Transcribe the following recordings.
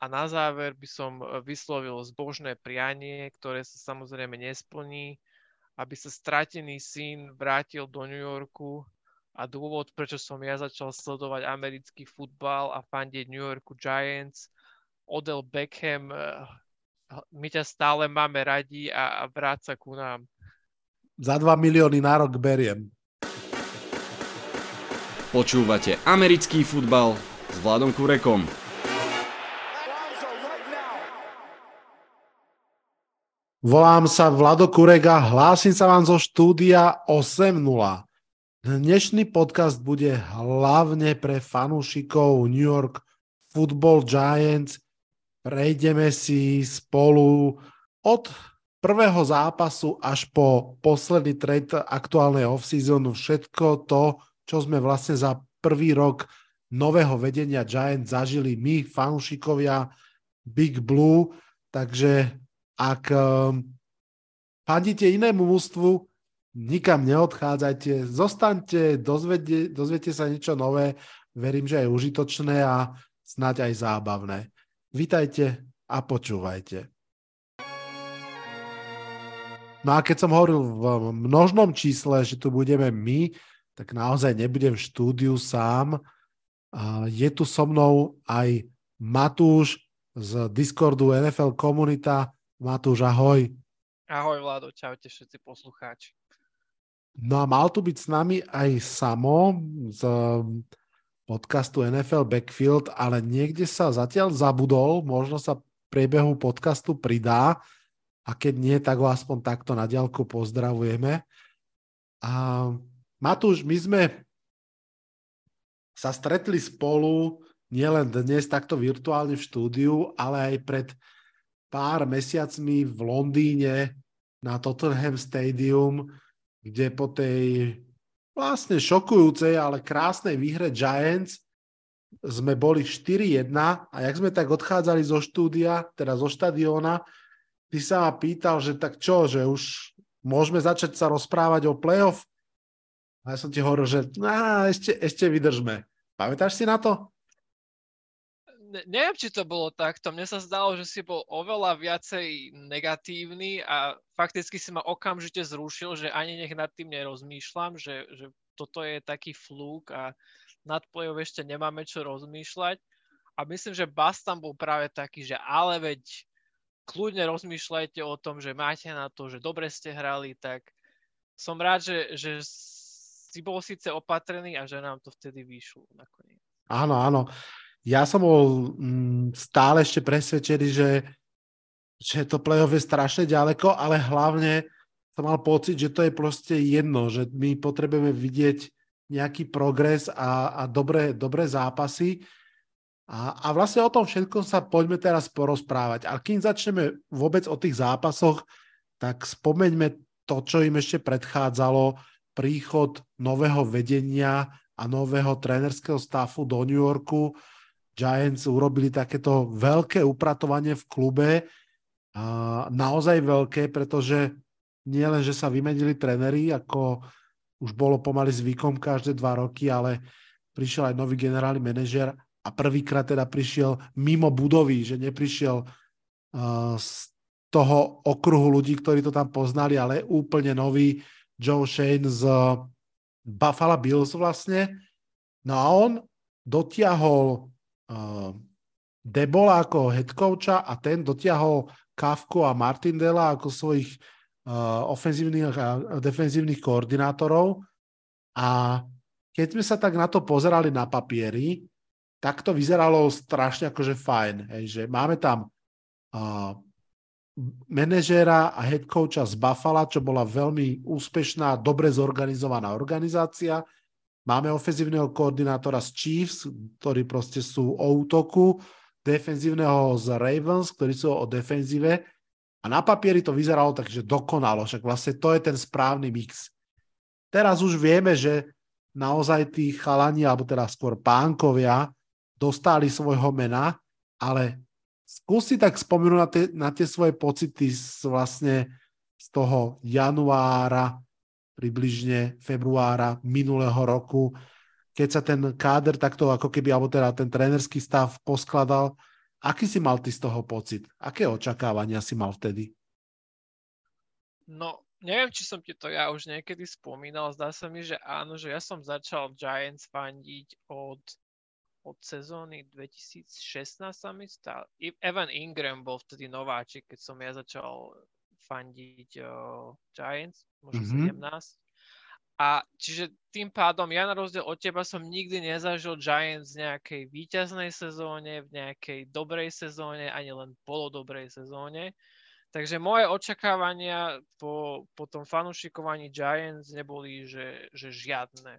A na záver by som vyslovil zbožné prianie, ktoré sa samozrejme nesplní, aby sa stratený syn vrátil do New Yorku a dôvod, prečo som ja začal sledovať americký futbal a fandieť New Yorku Giants, Odell Beckham, my ťa stále máme radi a, a vráť sa ku nám. Za 2 milióny na rok beriem. Počúvate americký futbal s Vladom Kurekom. Volám sa Vlado Kurega, hlásim sa vám zo štúdia 8.0. Dnešný podcast bude hlavne pre fanúšikov New York Football Giants. Prejdeme si spolu od prvého zápasu až po posledný trade aktuálnej off-seasonu všetko to, čo sme vlastne za prvý rok nového vedenia Giants zažili my, fanúšikovia Big Blue. Takže ak um, fandíte inému mústvu, nikam neodchádzajte, zostaňte, dozvedie, dozviete sa niečo nové, verím, že aj užitočné a snáď aj zábavné. Vítajte a počúvajte. No a keď som hovoril v množnom čísle, že tu budeme my, tak naozaj nebudem v štúdiu sám. Je tu so mnou aj Matúš z Discordu NFL komunita. Matúš, ahoj. Ahoj Vlado, čaute všetci poslucháči. No a mal tu byť s nami aj Samo z um, podcastu NFL Backfield, ale niekde sa zatiaľ zabudol, možno sa priebehu podcastu pridá a keď nie, tak ho aspoň takto na diálku pozdravujeme. A Matúš, my sme sa stretli spolu nielen dnes takto virtuálne v štúdiu, ale aj pred pár mesiacmi v Londýne na Tottenham Stadium, kde po tej vlastne šokujúcej, ale krásnej výhre Giants sme boli 4-1 a jak sme tak odchádzali zo štúdia, teda zo štadióna, ty sa ma pýtal, že tak čo, že už môžeme začať sa rozprávať o playoff? A ja som ti hovoril, že á, ešte, ešte vydržme. Pamätáš si na to? Ne, neviem, či to bolo takto. Mne sa zdalo, že si bol oveľa viacej negatívny a fakticky si ma okamžite zrušil, že ani nech nad tým nerozmýšľam, že, že toto je taký flúk a nad play ešte nemáme čo rozmýšľať. A myslím, že Bas tam bol práve taký, že ale veď kľudne rozmýšľajte o tom, že máte na to, že dobre ste hrali, tak som rád, že, že si bol síce opatrený a že nám to vtedy vyšlo nakoniec. Áno, áno ja som bol mm, stále ešte presvedčený, že, že to play-off je strašne ďaleko, ale hlavne som mal pocit, že to je proste jedno, že my potrebujeme vidieť nejaký progres a, a dobré, dobré zápasy. A, a vlastne o tom všetkom sa poďme teraz porozprávať. Ale kým začneme vôbec o tých zápasoch, tak spomeňme to, čo im ešte predchádzalo, príchod nového vedenia a nového trénerského stafu do New Yorku. Giants urobili takéto veľké upratovanie v klube, a naozaj veľké, pretože nie len, že sa vymenili trenery, ako už bolo pomaly zvykom každé dva roky, ale prišiel aj nový generálny manažer a prvýkrát teda prišiel mimo budovy, že neprišiel z toho okruhu ľudí, ktorí to tam poznali, ale úplne nový Joe Shane z Buffalo Bills vlastne. No a on dotiahol Debola ako head coacha a ten dotiahol Kafku a Martindela ako svojich uh, ofenzívnych a defenzívnych koordinátorov. A keď sme sa tak na to pozerali na papieri, tak to vyzeralo strašne akože fajn. Hej, že máme tam uh, manažéra a head coacha z Buffalo, čo bola veľmi úspešná, dobre zorganizovaná organizácia. Máme ofenzívneho koordinátora z Chiefs, ktorí proste sú o útoku, defenzívneho z Ravens, ktorí sú o defenzíve. A na papieri to vyzeralo tak, že dokonalo, však vlastne to je ten správny mix. Teraz už vieme, že naozaj tí chalani, alebo teda skôr pánkovia, dostali svojho mena, ale skúsi tak spomenúť na tie, na tie svoje pocity z, vlastne z toho januára približne februára minulého roku, keď sa ten káder takto ako keby, alebo teda ten trénerský stav poskladal, aký si mal ty z toho pocit? Aké očakávania si mal vtedy? No, neviem, či som ti to ja už niekedy spomínal, zdá sa mi, že áno, že ja som začal Giants fandiť od, od sezóny 2016 sa mi stal. Evan Ingram bol vtedy nováčik, keď som ja začal fandiť uh, Giants, možno mm-hmm. 17. A čiže tým pádom ja na rozdiel od teba som nikdy nezažil Giants v nejakej víťaznej sezóne, v nejakej dobrej sezóne, ani len polodobrej sezóne. Takže moje očakávania po, po tom fanúšikovaní Giants neboli, že, že žiadne.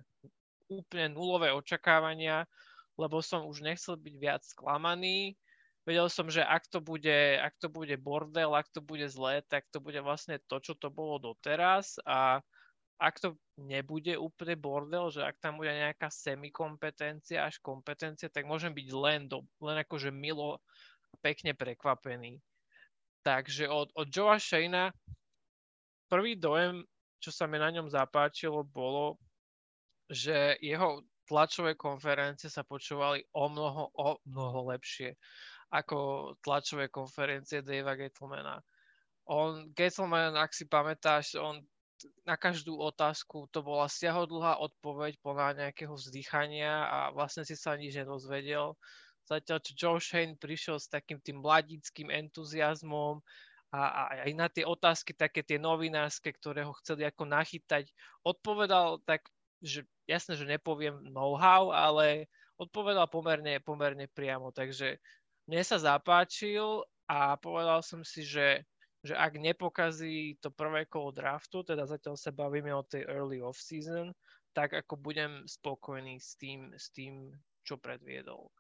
Úplne nulové očakávania, lebo som už nechcel byť viac sklamaný. Vedel som, že ak to bude, ak to bude bordel, ak to bude zlé, tak to bude vlastne to, čo to bolo doteraz a ak to nebude úplne bordel, že ak tam bude nejaká semikompetencia až kompetencia, tak môžem byť len, do, len akože milo pekne prekvapený. Takže od, od Joea Shayna prvý dojem, čo sa mi na ňom zapáčilo, bolo, že jeho tlačové konferencie sa počúvali o mnoho, o mnoho lepšie ako tlačové konferencie Davea Gettlemana. On, Gettleman, ak si pamätáš, on na každú otázku to bola siahodlhá odpoveď plná nejakého vzdychania a vlastne si sa nič nedozvedel. Zatiaľ, čo Joe Shane prišiel s takým tým mladickým entuziasmom a, a aj na tie otázky, také tie novinárske, ktoré ho chceli ako nachytať, odpovedal tak, že jasne, že nepoviem know-how, ale odpovedal pomerne, pomerne priamo. Takže mne sa zapáčil a povedal som si, že že ak nepokazí to prvé kolo draftu, teda zatiaľ sa bavíme o tej early off-season, tak ako budem spokojný s tým, s tým, čo predviedol.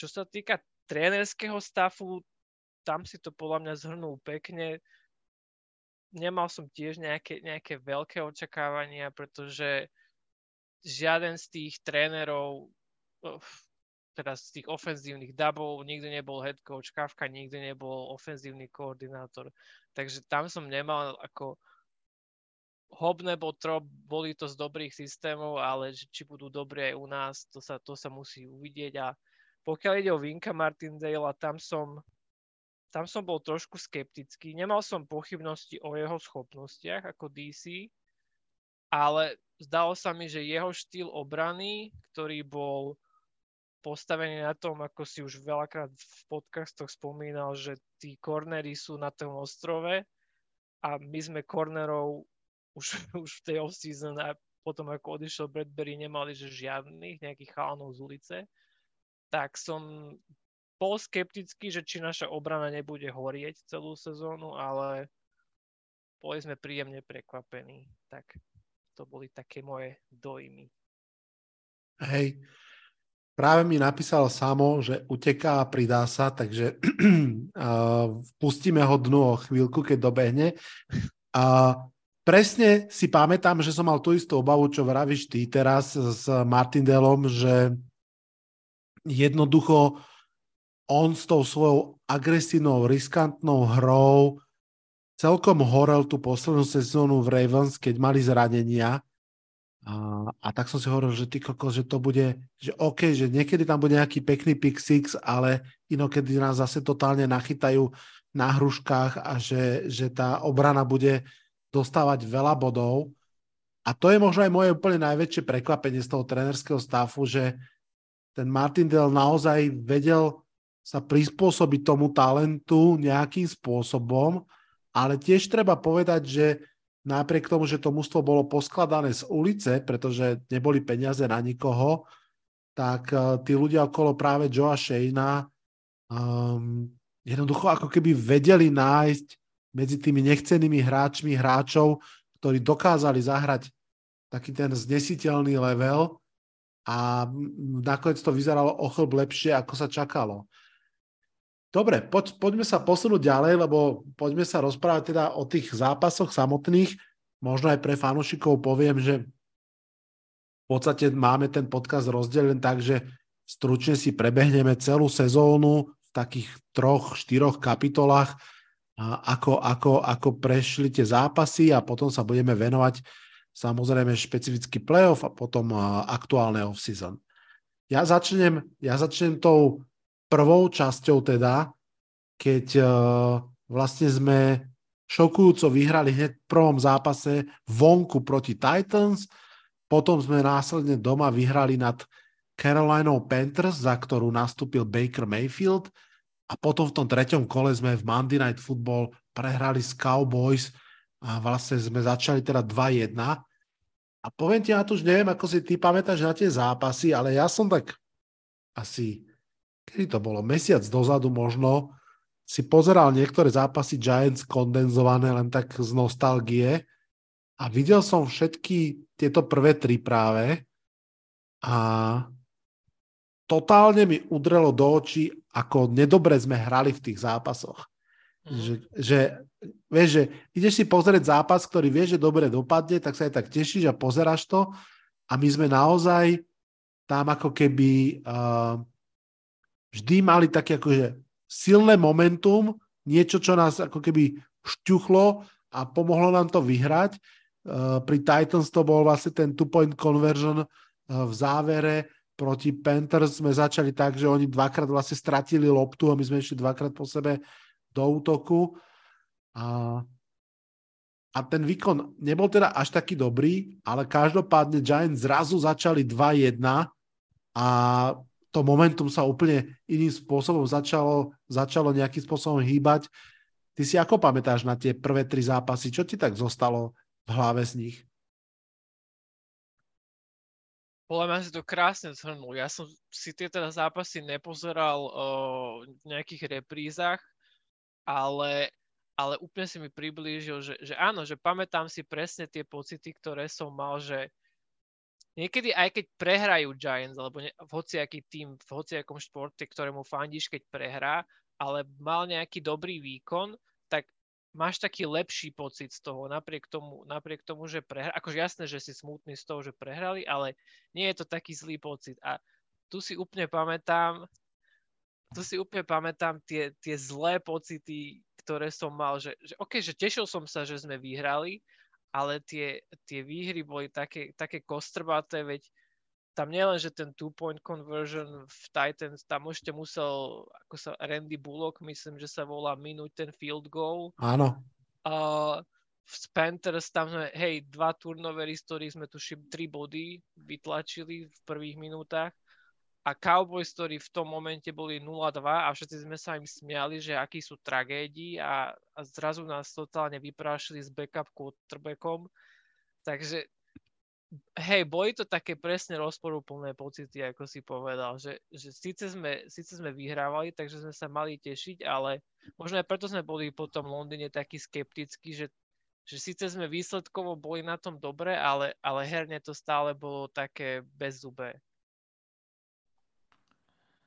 Čo sa týka trénerského stafu, tam si to podľa mňa zhrnul pekne. Nemal som tiež nejaké, nejaké veľké očakávania, pretože žiaden z tých trénerov teraz z tých ofenzívnych dubov, nikdy nebol head coach, Kafka nikdy nebol ofenzívny koordinátor. Takže tam som nemal ako Hob nebo Trop, boli to z dobrých systémov, ale či budú dobré aj u nás, to sa, to sa musí uvidieť. A pokiaľ ide o Vinka Martindale, tam som, tam som bol trošku skeptický. Nemal som pochybnosti o jeho schopnostiach ako DC, ale zdalo sa mi, že jeho štýl obrany, ktorý bol postavený na tom, ako si už veľakrát v podcastoch spomínal, že tí kornery sú na tom ostrove a my sme kornerov už, už v tej off-season a potom ako odišiel Bradbury nemali že žiadnych nejakých chalanov z ulice, tak som bol skeptický, že či naša obrana nebude horieť celú sezónu, ale boli sme príjemne prekvapení. Tak to boli také moje dojmy. Hej, Práve mi napísal samo, že uteká a pridá sa, takže pustíme ho dnu o chvíľku, keď dobehne. A presne si pamätám, že som mal tú istú obavu, čo vravíš ty teraz s Martindelom, že jednoducho on s tou svojou agresívnou, riskantnou hrou celkom horel tú poslednú sezónu v Ravens, keď mali zranenia a, a tak som si hovoril, že ty kokos, že to bude, že OK, že niekedy tam bude nejaký pekný pick six, ale inokedy nás zase totálne nachytajú na hruškách a že, že tá obrana bude dostávať veľa bodov. A to je možno aj moje úplne najväčšie prekvapenie z toho trenerského stafu, že ten Martindale naozaj vedel sa prispôsobiť tomu talentu nejakým spôsobom, ale tiež treba povedať, že napriek tomu, že to mužstvo bolo poskladané z ulice, pretože neboli peniaze na nikoho, tak uh, tí ľudia okolo práve Joea Shayna um, jednoducho ako keby vedeli nájsť medzi tými nechcenými hráčmi hráčov, ktorí dokázali zahrať taký ten znesiteľný level a nakoniec to vyzeralo o chlb lepšie, ako sa čakalo. Dobre, poď, poďme sa posunúť ďalej, lebo poďme sa rozprávať teda o tých zápasoch samotných. Možno aj pre fanúšikov poviem, že v podstate máme ten podcast rozdelený tak, že stručne si prebehneme celú sezónu v takých troch, štyroch kapitolách, ako, ako, ako prešli tie zápasy a potom sa budeme venovať samozrejme špecifický playoff a potom aktuálne off-season. Ja začnem, ja začnem tou prvou časťou teda, keď uh, vlastne sme šokujúco vyhrali hneď v prvom zápase vonku proti Titans, potom sme následne doma vyhrali nad Carolinou Panthers, za ktorú nastúpil Baker Mayfield a potom v tom treťom kole sme v Monday Night Football prehrali s Cowboys a vlastne sme začali teda 2-1. A poviem ti, ja tu už neviem, ako si ty pamätáš na tie zápasy, ale ja som tak asi, kedy to bolo, mesiac dozadu možno, si pozeral niektoré zápasy Giants kondenzované len tak z nostalgie a videl som všetky tieto prvé tri práve a totálne mi udrelo do očí, ako nedobre sme hrali v tých zápasoch. Mm. Že, že, vieš, že ideš si pozrieť zápas, ktorý vieš, že dobre dopadne, tak sa aj tak tešíš a pozeráš to a my sme naozaj tam ako keby uh, vždy mali také akože silné momentum, niečo, čo nás ako keby šťuchlo a pomohlo nám to vyhrať. Uh, pri Titans to bol vlastne ten two-point conversion uh, v závere proti Panthers sme začali tak, že oni dvakrát vlastne stratili loptu a my sme išli dvakrát po sebe do útoku. A, a ten výkon nebol teda až taký dobrý, ale každopádne Giants zrazu začali 2-1 a to momentum sa úplne iným spôsobom začalo, začalo nejakým spôsobom hýbať. Ty si ako pamätáš na tie prvé tri zápasy? Čo ti tak zostalo v hlave z nich? Podľa mňa si to krásne zhrnul. Ja som si tie teda zápasy nepozeral o, v nejakých reprízach, ale, ale úplne si mi priblížil, že, že áno, že pamätám si presne tie pocity, ktoré som mal, že, niekedy aj keď prehrajú Giants, alebo ne, v hociaký tým, v hociakom športe, ktorému fandíš, keď prehrá, ale mal nejaký dobrý výkon, tak máš taký lepší pocit z toho, napriek tomu, napriek tomu že prehrali. Akože jasné, že si smutný z toho, že prehrali, ale nie je to taký zlý pocit. A tu si úplne pamätám, tu si úplne pamätám tie, tie zlé pocity, ktoré som mal, že, že OK, že tešil som sa, že sme vyhrali, ale tie, tie výhry boli také, také kostrbaté, veď tam nielen, že ten two-point conversion v Titans, tam ešte musel, ako sa Randy Bullock, myslím, že sa volá, minúť ten field goal. Áno. Uh, v Panthers tam sme, hej, dva turnovery, z ktorých sme tuším tri body vytlačili v prvých minútach a Cowboys, ktorí v tom momente boli 0-2 a všetci sme sa im smiali, že akí sú tragédii a, a zrazu nás totálne vyprášili s backup quarterbackom. Takže hej, boli to také presne rozporúplné pocity, ako si povedal, že, že síce, sme, síce sme vyhrávali, takže sme sa mali tešiť, ale možno aj preto sme boli potom v Londýne takí skeptickí, že, že síce sme výsledkovo boli na tom dobre, ale, ale herne to stále bolo také bezzubé.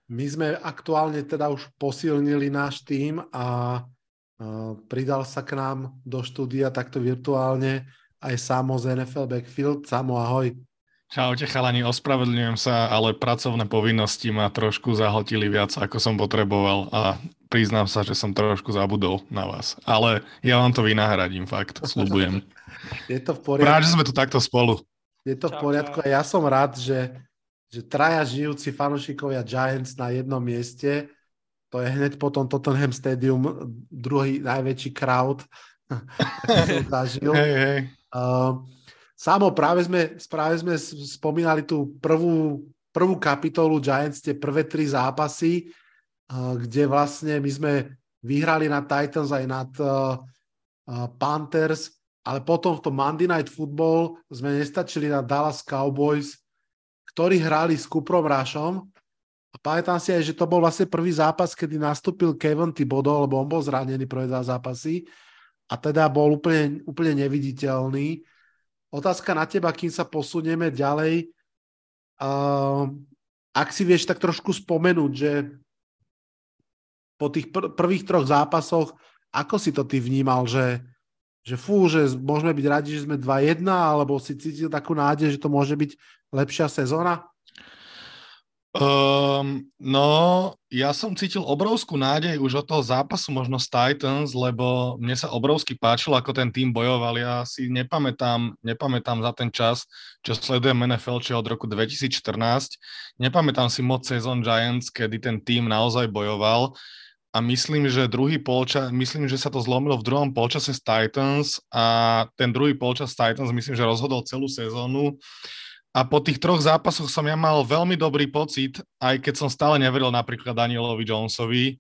My sme aktuálne teda už posilnili náš tým a pridal sa k nám do štúdia takto virtuálne aj Samo z NFL Backfield. Samo, ahoj. Čaute chalani, ospravedlňujem sa, ale pracovné povinnosti ma trošku zahltili viac, ako som potreboval a priznám sa, že som trošku zabudol na vás. Ale ja vám to vynahradím, fakt, slúbujem. Je to v poriadku. Rád, že sme tu takto spolu. Je to v poriadku a ja som rád, že že traja žijúci fanúšikovia Giants na jednom mieste, to je hneď potom Tottenham Stadium, druhý najväčší crowd, zažil. Hey, hey. Uh, Samo, práve sme, práve sme spomínali tú prvú, prvú kapitolu Giants, tie prvé tri zápasy, uh, kde vlastne my sme vyhrali na Titans aj nad uh, uh, Panthers, ale potom v tom Monday Night Football sme nestačili na Dallas Cowboys, ktorí hrali s Kuprom Rášom. A pamätám si aj, že to bol vlastne prvý zápas, kedy nastúpil Kevin Thibodeau, lebo on bol zranený prvé dva zápasy a teda bol úplne, úplne neviditeľný. Otázka na teba, kým sa posunieme ďalej. Uh, ak si vieš tak trošku spomenúť, že po tých pr- prvých troch zápasoch, ako si to ty vnímal, že, že fú, že môžeme byť radi, že sme 2-1, alebo si cítil takú nádej, že to môže byť lepšia sezóna? Um, no, ja som cítil obrovskú nádej už od toho zápasu možno s Titans, lebo mne sa obrovsky páčilo, ako ten tým bojoval. Ja si nepamätám, nepamätám za ten čas, čo sledujem NFL, čo od roku 2014. Nepamätám si moc sezon Giants, kedy ten tým naozaj bojoval a myslím, že druhý polčas, myslím, že sa to zlomilo v druhom polčase s Titans a ten druhý polčas Titans myslím, že rozhodol celú sezónu. A po tých troch zápasoch som ja mal veľmi dobrý pocit, aj keď som stále neveril napríklad Danielovi Jonesovi,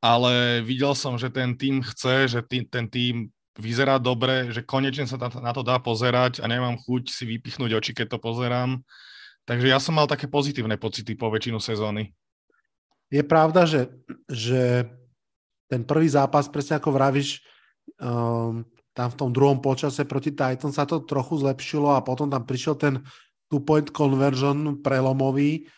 ale videl som, že ten tým chce, že tý, ten tým vyzerá dobre, že konečne sa na to dá pozerať a nemám chuť si vypichnúť oči, keď to pozerám. Takže ja som mal také pozitívne pocity po väčšinu sezóny. Je pravda, že, že ten prvý zápas, presne ako vravíš, um, tam v tom druhom počase proti Titan sa to trochu zlepšilo a potom tam prišiel ten two-point conversion prelomový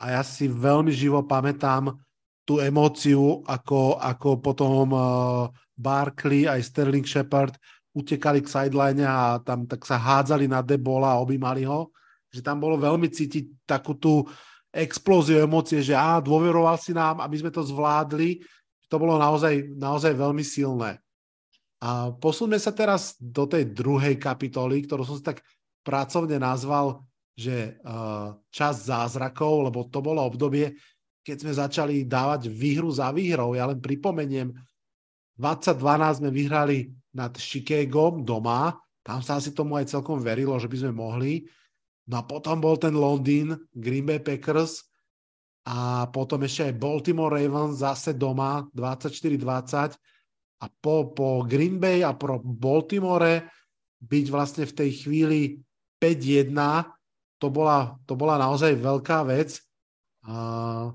a ja si veľmi živo pamätám tú emóciu, ako, ako potom uh, Barkley aj Sterling Shepard utekali k sideline a tam tak sa hádzali na debola a objímali ho. Že tam bolo veľmi cítiť takú tú explóziu emócie, že á, dôveroval si nám a my sme to zvládli. To bolo naozaj, naozaj veľmi silné. A posuňme sa teraz do tej druhej kapitoly, ktorú som si tak pracovne nazval že uh, čas zázrakov, lebo to bolo obdobie, keď sme začali dávať výhru za výhrou. Ja len pripomeniem, 2012 sme vyhrali nad Chicagom doma, tam sa asi tomu aj celkom verilo, že by sme mohli. No a potom bol ten Londýn, Green Bay Packers a potom ešte aj Baltimore Ravens zase doma 24-20 a po, po Green Bay a pro Baltimore byť vlastne v tej chvíli 5-1 to bola, to bola naozaj veľká vec. Uh,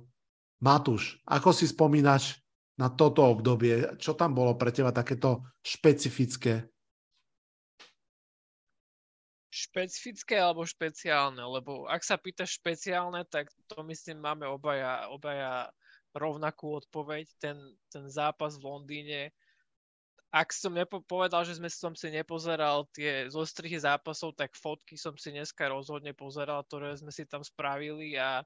Matúš, ako si spomínaš na toto obdobie? Čo tam bolo pre teba takéto špecifické? Špecifické alebo špeciálne? Lebo ak sa pýtaš špeciálne, tak to myslím máme obaja, obaja rovnakú odpoveď. Ten, ten zápas v Londýne ak som nepovedal, že sme som si nepozeral tie zostrihy zápasov, tak fotky som si dneska rozhodne pozeral, ktoré sme si tam spravili a,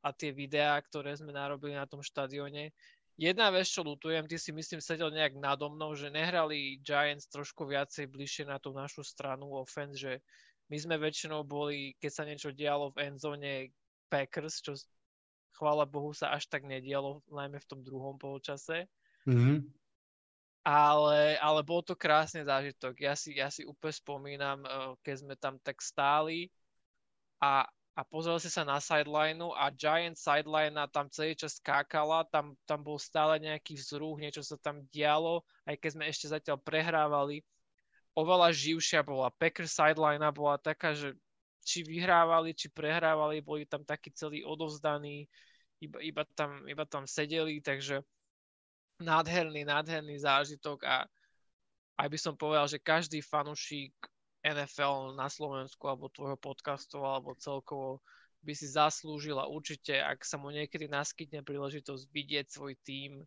a tie videá, ktoré sme narobili na tom štadióne. Jedna vec, čo lutujem, ty si myslím sedel nejak nado mnou, že nehrali Giants trošku viacej bližšie na tú našu stranu offense, že my sme väčšinou boli, keď sa niečo dialo v endzone Packers, čo chvála Bohu sa až tak nedialo, najmä v tom druhom polčase. Mm-hmm ale, ale bol to krásny zážitok. Ja si, ja si úplne spomínam, eh, keď sme tam tak stáli a, a pozrel si sa na sidelineu a Giant sideline tam celý čas skákala, tam, tam bol stále nejaký vzruch, niečo sa tam dialo, aj keď sme ešte zatiaľ prehrávali. Oveľa živšia bola. Packer sideline bola taká, že či vyhrávali, či prehrávali, boli tam takí celí odovzdaní, iba, iba, tam, iba tam sedeli, takže nádherný, nádherný zážitok a aj by som povedal, že každý fanúšik NFL na Slovensku alebo tvojho podcastu alebo celkovo by si zaslúžil a určite, ak sa mu niekedy naskytne príležitosť vidieť svoj tím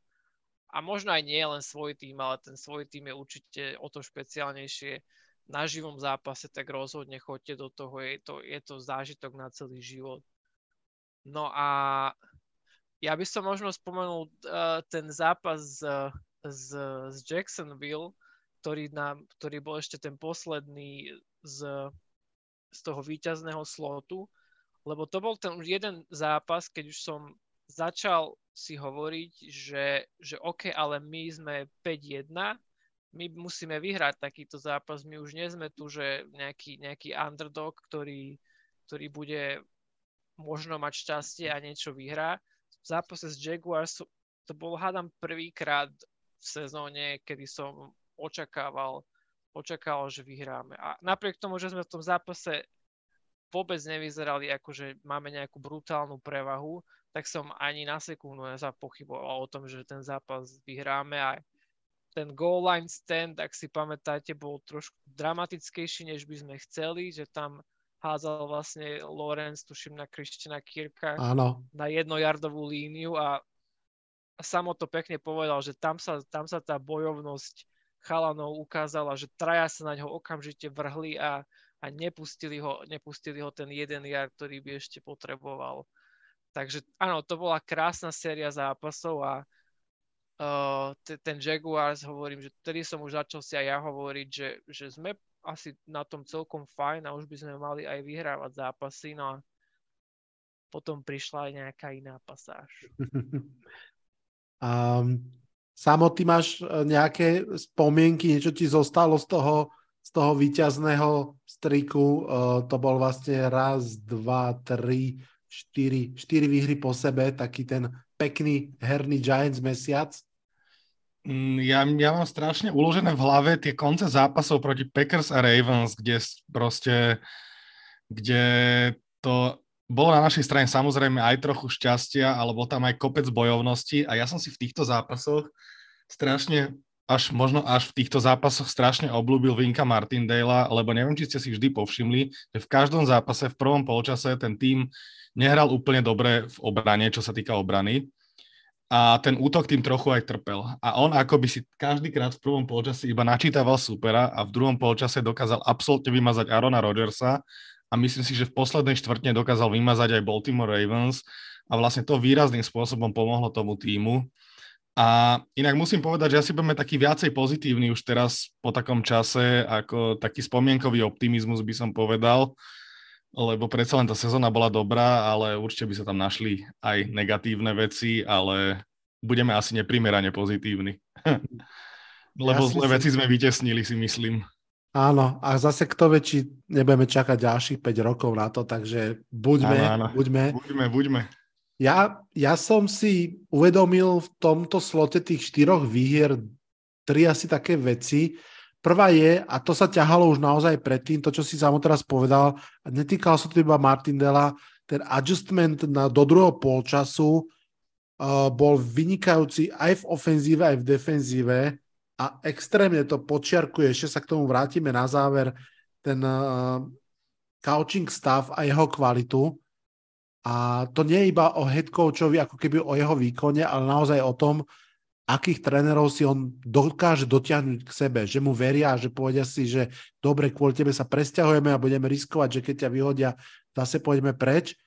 a možno aj nie len svoj tým, ale ten svoj tým je určite o to špeciálnejšie na živom zápase, tak rozhodne choďte do toho, je to, je to zážitok na celý život. No a ja by som možno spomenul uh, ten zápas z, z, z Jacksonville, ktorý, nám, ktorý bol ešte ten posledný z, z toho víťazného slotu, lebo to bol ten už jeden zápas, keď už som začal si hovoriť, že, že OK, ale my sme 5-1, my musíme vyhrať takýto zápas, my už nie sme tu, že nejaký, nejaký underdog, ktorý, ktorý bude možno mať šťastie a niečo vyhrá zápase s Jaguars to bol, hádam, prvýkrát v sezóne, kedy som očakával, očakával, že vyhráme. A napriek tomu, že sme v tom zápase vôbec nevyzerali ako, že máme nejakú brutálnu prevahu, tak som ani na sekundu nezapochyboval o tom, že ten zápas vyhráme a ten goal line stand, ak si pamätáte, bol trošku dramatickejší, než by sme chceli, že tam házal vlastne Lorenz, tuším, na Kriština Kirka Áno. na jednojardovú líniu a samo to pekne povedal, že tam sa, tam sa tá bojovnosť chalanov ukázala, že traja sa na ňo okamžite vrhli a, a nepustili, ho, nepustili ho ten jeden jar, ktorý by ešte potreboval. Takže áno, to bola krásna séria zápasov a uh, ten Jaguars, hovorím, že vtedy som už začal si aj ja hovoriť, že, že sme asi na tom celkom fajn a už by sme mali aj vyhrávať zápasy, no a potom prišla aj nejaká iná pasáž. um, Samo, ty máš e, nejaké spomienky, niečo ti zostalo z toho, z toho víťazného striku? Uh, to bol vlastne raz, dva, tri, štyri, štyri výhry po sebe, taký ten pekný herný Giants mesiac. Mm, ja, ja mám strašne uložené v hlave tie konce zápasov proti Packers a Ravens, kde proste, kde to bolo na našej strane samozrejme aj trochu šťastia, ale bol tam aj kopec bojovnosti a ja som si v týchto zápasoch strašne, až možno až v týchto zápasoch strašne oblúbil Vinka Martindale, lebo neviem, či ste si vždy povšimli, že v každom zápase v prvom polčase ten tým nehral úplne dobre v obrane, čo sa týka obrany a ten útok tým trochu aj trpel. A on ako by si každýkrát v prvom polčase iba načítaval supera a v druhom polčase dokázal absolútne vymazať Arona Rodgersa a myslím si, že v poslednej štvrtne dokázal vymazať aj Baltimore Ravens a vlastne to výrazným spôsobom pomohlo tomu týmu. A inak musím povedať, že asi budeme taký viacej pozitívny už teraz po takom čase, ako taký spomienkový optimizmus by som povedal, lebo predsa len tá sezóna bola dobrá, ale určite by sa tam našli aj negatívne veci, ale budeme asi neprimerane pozitívni. lebo ja zlé si... veci sme vytesnili, si myslím. Áno, a zase kto vie, či nebudeme čakať ďalších 5 rokov na to, takže buďme, áno, áno. buďme. Buďme, buďme. Ja, ja som si uvedomil v tomto slote tých štyroch výhier tri asi také veci. Prvá je, a to sa ťahalo už naozaj predtým, to, čo si samo teraz povedal, a netýkalo sa to iba Martindela, ten adjustment na, do druhého polčasu uh, bol vynikajúci aj v ofenzíve, aj v defenzíve a extrémne to počiarkuje, ešte sa k tomu vrátime na záver, ten uh, coaching stav a jeho kvalitu. A to nie je iba o head coachovi, ako keby o jeho výkone, ale naozaj o tom, akých trénerov si on dokáže dotiahnuť k sebe, že mu veria, že povedia si, že dobre, kvôli tebe sa presťahujeme a budeme riskovať, že keď ťa vyhodia, zase pôjdeme preč.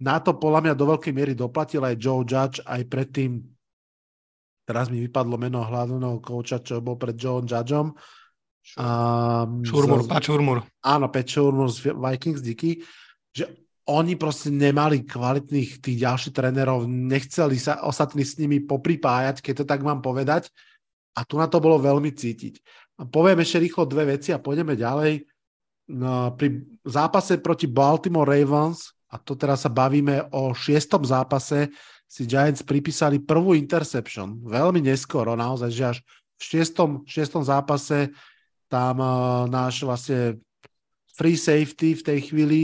Na to podľa mňa do veľkej miery doplatil aj Joe Judge, aj predtým teraz mi vypadlo meno hlavného kouča, čo bol pred Joe Judgeom. Um, Šurmur, Pat Šurmur. Áno, Pat Šurmur z Vikings Dicky, že oni proste nemali kvalitných tých ďalších trénerov, nechceli sa ostatní s nimi popripájať, keď to tak mám povedať. A tu na to bolo veľmi cítiť. Poviem ešte rýchlo dve veci a pôjdeme ďalej. No, pri zápase proti Baltimore Ravens, a to teraz sa bavíme o šiestom zápase, si Giants pripísali prvú interception. Veľmi neskoro, naozaj, že až v šiestom, šiestom zápase tam uh, náš vlastne free safety v tej chvíli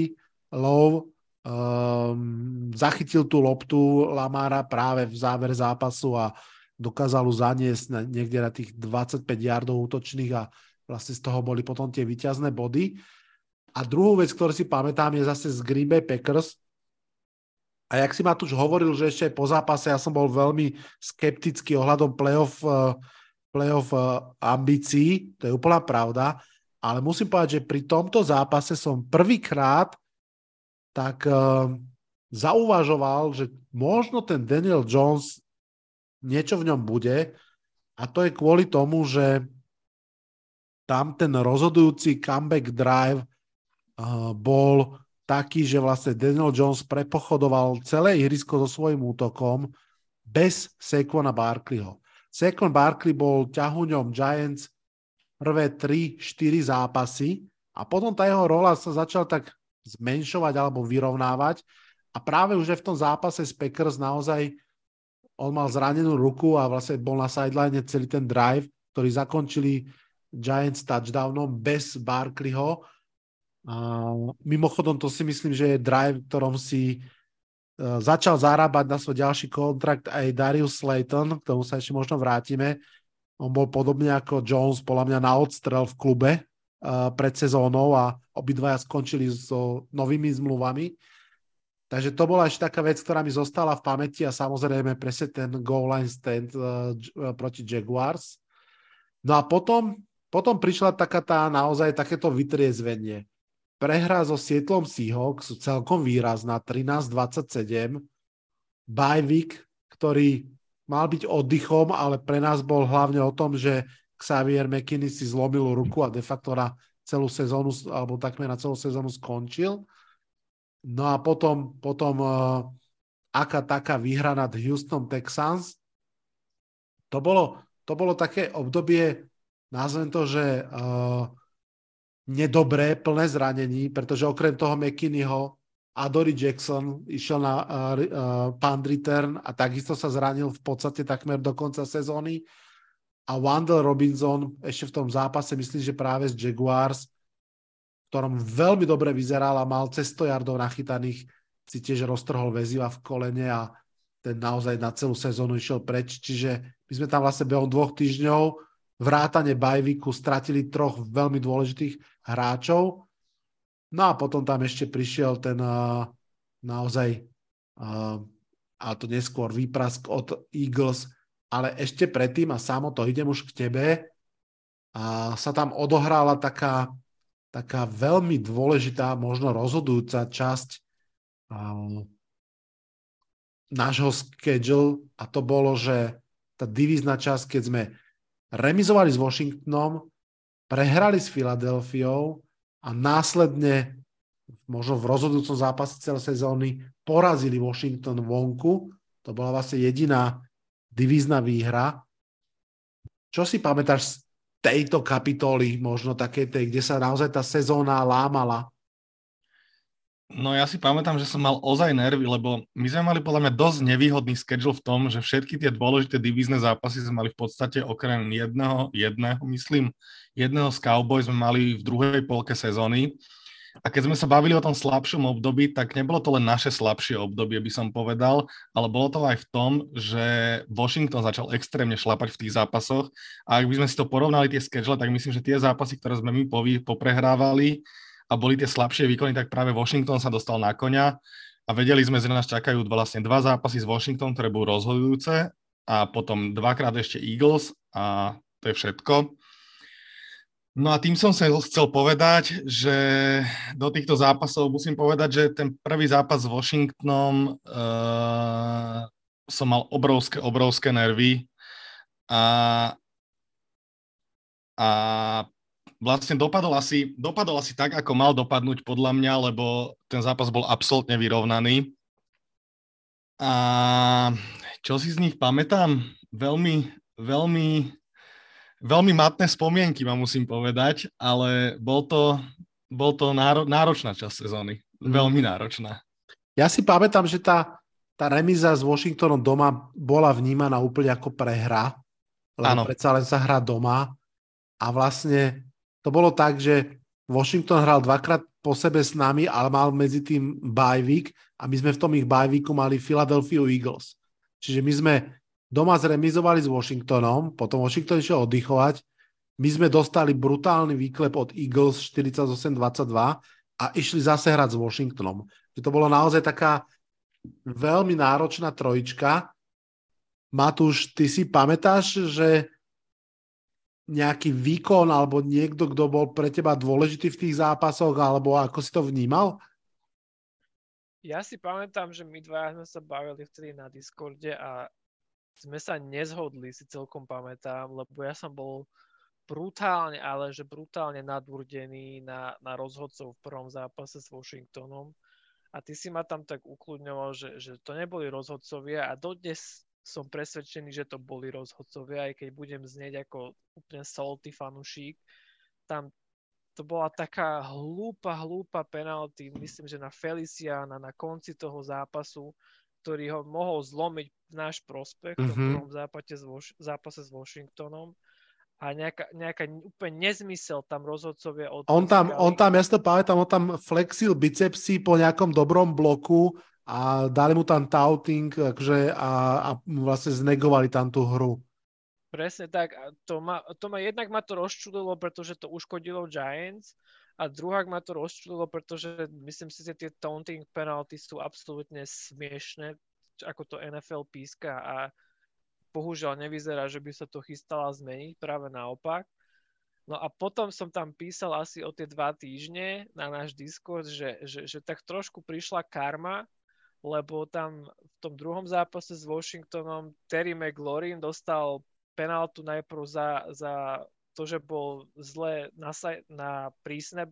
Low um, zachytil tú loptu Lamára práve v záver zápasu a dokázal ju zaniesť na, niekde na tých 25 yardov útočných a vlastne z toho boli potom tie vyťazné body. A druhú vec, ktorú si pamätám, je zase z Green Bay Packers, a jak si ma tu už hovoril, že ešte po zápase ja som bol veľmi skeptický ohľadom playoff, eh, playoff eh, ambícií, to je úplná pravda, ale musím povedať, že pri tomto zápase som prvýkrát tak uh, zauvažoval, že možno ten Daniel Jones niečo v ňom bude a to je kvôli tomu, že tam ten rozhodujúci comeback drive uh, bol taký, že vlastne Daniel Jones prepochodoval celé ihrisko so svojím útokom bez Saquona Barkleyho. Saquon Barkley bol ťahuňom Giants prvé 3-4 zápasy a potom tá jeho rola sa začal tak zmenšovať alebo vyrovnávať. A práve už v tom zápase s Packers naozaj on mal zranenú ruku a vlastne bol na sideline celý ten drive, ktorý zakončili Giants touchdownom bez Barkleyho. A mimochodom to si myslím, že je drive, ktorom si uh, začal zarábať na svoj ďalší kontrakt aj Darius Slayton, k tomu sa ešte možno vrátime. On bol podobne ako Jones, podľa mňa na odstrel v klube pred sezónou a obidvaja skončili so novými zmluvami. Takže to bola ešte taká vec, ktorá mi zostala v pamäti a samozrejme presne ten goal line stand uh, proti Jaguars. No a potom, potom prišla taká tá naozaj takéto vytriezvenie prehra so Sietlom Seahawks celkom výrazná, 13-27. bajvik, ktorý mal byť oddychom, ale pre nás bol hlavne o tom, že Xavier McKinney si zlomil ruku a de facto na celú sezónu, alebo takmer na celú sezónu skončil. No a potom, potom uh, aká taká výhra nad Houston Texans. To bolo, to bolo také obdobie, nazvem to, že uh, nedobré, plné zranení, pretože okrem toho McKinneyho Adory Jackson išiel na uh, uh, punt return a takisto sa zranil v podstate takmer do konca sezóny. A Wandel Robinson ešte v tom zápase, myslím, že práve z Jaguars, v ktorom veľmi dobre vyzeral a mal cez 100 yardov nachytaných, si tiež roztrhol väziva v kolene a ten naozaj na celú sezónu išiel preč. Čiže my sme tam vlastne behom dvoch týždňov vrátane Bajviku stratili troch veľmi dôležitých hráčov No a potom tam ešte prišiel ten uh, naozaj, uh, a to neskôr výprask od Eagles, ale ešte predtým, a samo to idem už k tebe, a sa tam odohrala taká, taká veľmi dôležitá, možno rozhodujúca časť uh, nášho schedule a to bolo, že tá divízna časť, keď sme remizovali s Washingtonom, prehrali s Filadelfiou a následne možno v rozhodujúcom zápase celej sezóny porazili Washington vonku. To bola vlastne jediná divízna výhra. Čo si pamätáš z tejto kapitoly, možno také tej, kde sa naozaj tá sezóna lámala? No ja si pamätám, že som mal ozaj nervy, lebo my sme mali podľa mňa dosť nevýhodný schedule v tom, že všetky tie dôležité divízne zápasy sme mali v podstate okrem jedného, jedného, myslím, jedného z Cowboys sme mali v druhej polke sezóny. A keď sme sa bavili o tom slabšom období, tak nebolo to len naše slabšie obdobie, by som povedal, ale bolo to aj v tom, že Washington začal extrémne šlapať v tých zápasoch a ak by sme si to porovnali tie schedule, tak myslím, že tie zápasy, ktoré sme my poprehrávali, a boli tie slabšie výkony, tak práve Washington sa dostal na konia a vedeli sme, že nás čakajú vlastne dva zápasy s Washington, ktoré budú rozhodujúce a potom dvakrát ešte Eagles a to je všetko. No a tým som sa chcel povedať, že do týchto zápasov musím povedať, že ten prvý zápas s Washingtonom uh, som mal obrovské, obrovské nervy a, a vlastne dopadol asi, dopadol asi tak, ako mal dopadnúť podľa mňa, lebo ten zápas bol absolútne vyrovnaný. A čo si z nich pamätám? Veľmi, veľmi, veľmi matné spomienky ma musím povedať, ale bol to, bol to náro, náročná časť sezóny. Mhm. Veľmi náročná. Ja si pamätám, že tá, tá remíza s Washingtonom doma bola vnímaná úplne ako prehra, lebo predsa len sa hrá doma a vlastne to bolo tak, že Washington hral dvakrát po sebe s nami, ale mal medzi tým bye week a my sme v tom ich bye weeku mali Philadelphia Eagles. Čiže my sme doma zremizovali s Washingtonom, potom Washington išiel oddychovať, my sme dostali brutálny výklep od Eagles 48-22 a išli zase hrať s Washingtonom. Že to bolo naozaj taká veľmi náročná trojička. Matúš, ty si pamätáš, že nejaký výkon alebo niekto, kto bol pre teba dôležitý v tých zápasoch, alebo ako si to vnímal? Ja si pamätám, že my dva sme sa bavili vtedy na Discorde a sme sa nezhodli, si celkom pamätám, lebo ja som bol brutálne, ale že brutálne nadúrdený na, na rozhodcov v prvom zápase s Washingtonom. A ty si ma tam tak ukludňoval, že, že to neboli rozhodcovia a dodnes som presvedčený, že to boli rozhodcovia, aj keď budem znieť ako úplne salty fanušík. Tam to bola taká hlúpa, hlúpa penalty, myslím, že na Feliciana na konci toho zápasu, ktorý ho mohol zlomiť v náš prospech mm-hmm. v mhm. prvom zápase s, zápase s Washingtonom a nejaká, nejaká úplne nezmysel tam rozhodcovia od on tam, on tam, ja si to pamätám, on tam flexil bicepsy po nejakom dobrom bloku a dali mu tam touting akože, a, a vlastne znegovali tam tú hru. Presne tak. To ma, to ma jednak ma to rozčulilo, pretože to uškodilo Giants a druhák ma to rozčulilo, pretože myslím si, že tie taunting penalty sú absolútne smiešne, ako to NFL píska a bohužiaľ nevyzerá, že by sa to chystala zmeniť, práve naopak. No a potom som tam písal asi o tie dva týždne na náš Discord, že, že, že tak trošku prišla karma, lebo tam v tom druhom zápase s Washingtonom Terry McLaurin dostal penáltu najprv za, za to, že bol zle na, na prísne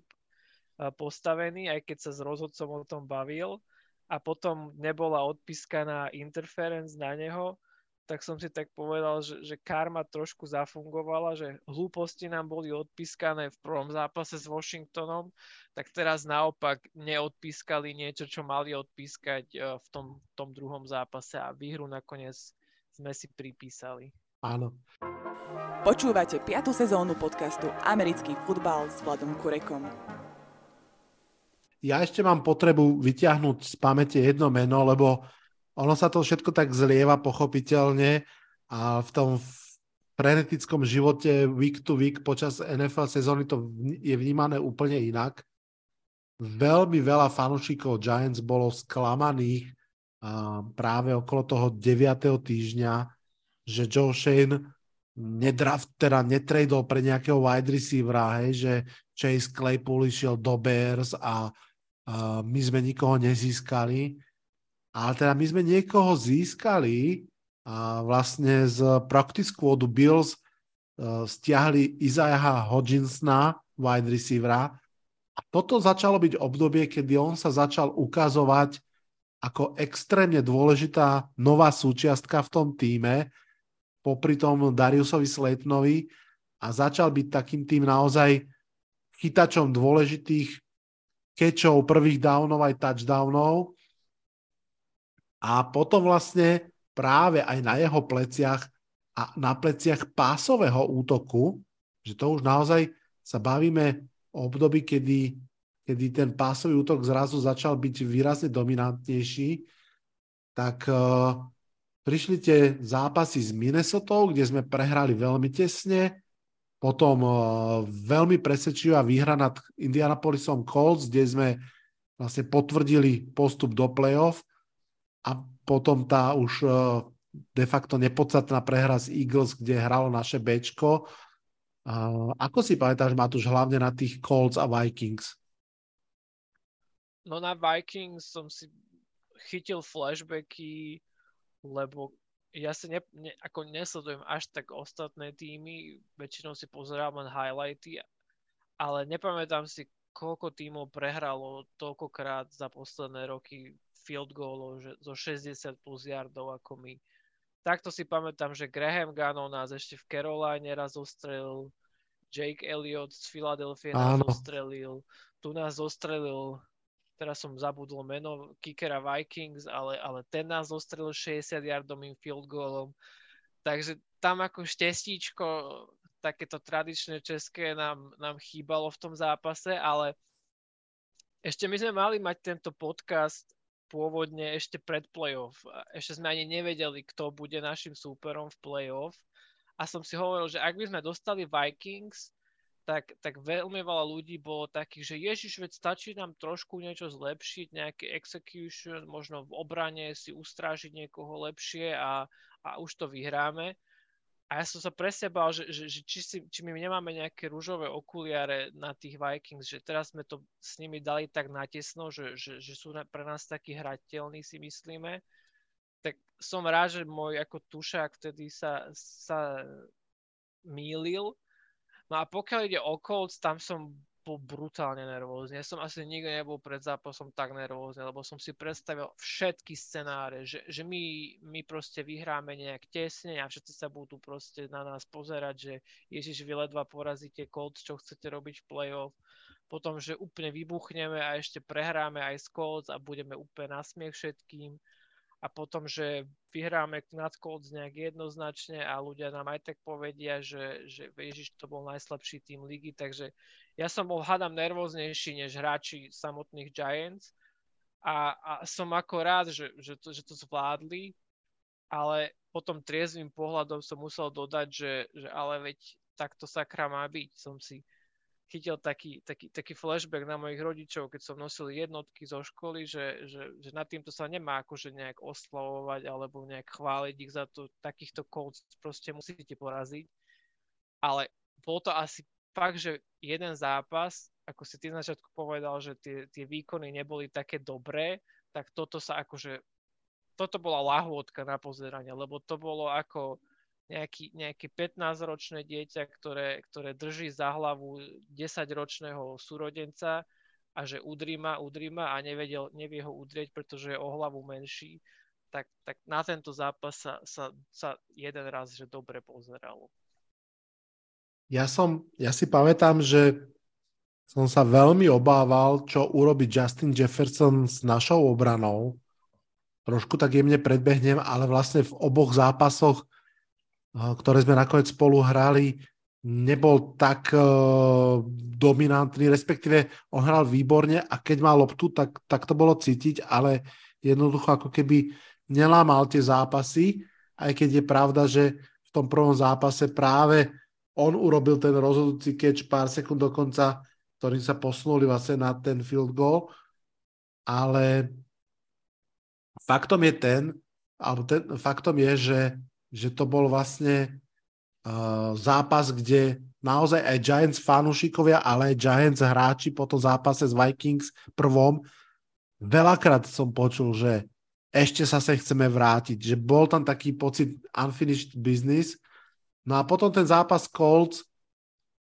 postavený, aj keď sa s rozhodcom o tom bavil a potom nebola odpískaná interference na neho, tak som si tak povedal, že, že karma trošku zafungovala, že hlúposti nám boli odpískané v prvom zápase s Washingtonom, tak teraz naopak neodpískali niečo, čo mali odpískať e, v tom, tom druhom zápase a výhru nakoniec sme si pripísali. Áno. Počúvate 5. sezónu podcastu Americký futbal s Vladom Kurekom. Ja ešte mám potrebu vyťahnuť z pamäte jedno meno, lebo ono sa to všetko tak zlieva pochopiteľne a v tom frenetickom živote week to week počas NFL sezóny to je vnímané úplne inak. Veľmi veľa fanúšikov Giants bolo sklamaných práve okolo toho 9. týždňa, že Joe Shane nedraft, teda netradol pre nejakého wide receivera, hej, že Chase Claypool išiel do Bears a, a my sme nikoho nezískali. Ale teda my sme niekoho získali a vlastne z practice squadu Bills uh, stiahli Isaiah Hodginsona, wide receivera. A toto začalo byť obdobie, kedy on sa začal ukazovať ako extrémne dôležitá nová súčiastka v tom týme, popri tom Dariusovi Slaytonovi a začal byť takým tým naozaj chytačom dôležitých kečov, prvých downov aj touchdownov. A potom vlastne práve aj na jeho pleciach a na pleciach pásového útoku, že to už naozaj sa bavíme o období, kedy, kedy ten pásový útok zrazu začal byť výrazne dominantnejší, tak uh, prišli tie zápasy s Minnesota, kde sme prehrali veľmi tesne, potom uh, veľmi presvedčivá výhra nad Indianapolisom Colts, kde sme vlastne potvrdili postup do playoff a potom tá už e, de facto nepodstatná prehra z Eagles, kde hralo naše Bčko. Ako si pamätáš, Matúš, hlavne na tých Colts a Vikings? No na Vikings som si chytil flashbacky, lebo ja si ne, ne, ako nesledujem až tak ostatné týmy, väčšinou si pozerám len highlighty, ale nepamätám si, koľko tímov prehralo toľkokrát za posledné roky field goalov že zo 60 plus yardov ako my. Takto si pamätám, že Graham Gano nás ešte v Caroline raz zostrelil, Jake Elliott z Philadelphia nás zostrelil, tu nás zostrelil, teraz som zabudol meno kickera Vikings, ale, ale ten nás zostrelil 60 yardovým field goalom. Takže tam ako štestíčko takéto tradičné české nám, nám chýbalo v tom zápase, ale ešte my sme mali mať tento podcast pôvodne ešte pred playoff. Ešte sme ani nevedeli, kto bude našim súperom v playoff. A som si hovoril, že ak by sme dostali Vikings, tak, tak veľmi veľa ľudí bolo takých, že Ježiš, veď stačí nám trošku niečo zlepšiť, nejaký execution, možno v obrane si ustrážiť niekoho lepšie a, a už to vyhráme. A ja som sa presne bál, že, že, že či, si, či my nemáme nejaké rúžové okuliare na tých Vikings, že teraz sme to s nimi dali tak natesno, že, že, že sú pre nás takí hrateľní, si myslíme. Tak som rád, že môj ako tušák vtedy sa, sa mýlil. No a pokiaľ ide o Colts, tam som bol brutálne nervózny. Ja som asi nikdy nebol pred zápasom tak nervózny, lebo som si predstavil všetky scenáre, že, že my, my proste vyhráme nejak tesne a všetci sa budú proste na nás pozerať, že Ježiš, vy ledva porazíte Colts, čo chcete robiť v playoff. Potom, že úplne vybuchneme a ešte prehráme aj Colts a budeme úplne na smiech všetkým a potom, že vyhráme nad Colts nejak jednoznačne a ľudia nám aj tak povedia, že, že Ježiš to bol najslabší tým ligy, takže ja som bol hádam nervóznejší než hráči samotných Giants a, a som ako rád, že, že, to, že to zvládli, ale potom triezvým pohľadom som musel dodať, že, že ale veď takto sakra má byť. Som si chytil taký, taký, taký flashback na mojich rodičov, keď som nosil jednotky zo školy, že, že, že nad týmto sa nemá akože nejak oslavovať alebo nejak chváliť ich za to, takýchto Colts proste musíte poraziť. Ale bol to asi fakt, že jeden zápas, ako si ty na začiatku povedal, že tie, tie výkony neboli také dobré, tak toto sa akože, toto bola lahôdka na pozeranie, lebo to bolo ako nejaký, nejaké 15-ročné dieťa, ktoré, ktoré drží za hlavu 10-ročného súrodenca a že udrí ma, udrí ma a nevedel, nevie ho udrieť, pretože je o hlavu menší, tak, tak na tento zápas sa, sa, sa jeden raz že dobre pozeralo. Ja som, ja si pamätám, že som sa veľmi obával, čo urobí Justin Jefferson s našou obranou. Trošku tak jemne predbehnem, ale vlastne v oboch zápasoch, ktoré sme nakoniec spolu hrali, nebol tak uh, dominantný, respektíve on hral výborne a keď mal loptu, tak, tak to bolo cítiť, ale jednoducho ako keby nelámal tie zápasy, aj keď je pravda, že v tom prvom zápase práve on urobil ten rozhodujúci catch pár sekúnd dokonca, ktorým sa posunuli vlastne na ten field goal, ale faktom je ten, alebo ten, faktom je, že, že to bol vlastne uh, zápas, kde naozaj aj Giants fanúšikovia, ale aj Giants hráči po tom zápase s Vikings prvom, veľakrát som počul, že ešte sa sa chceme vrátiť, že bol tam taký pocit unfinished business. No a potom ten zápas Colts,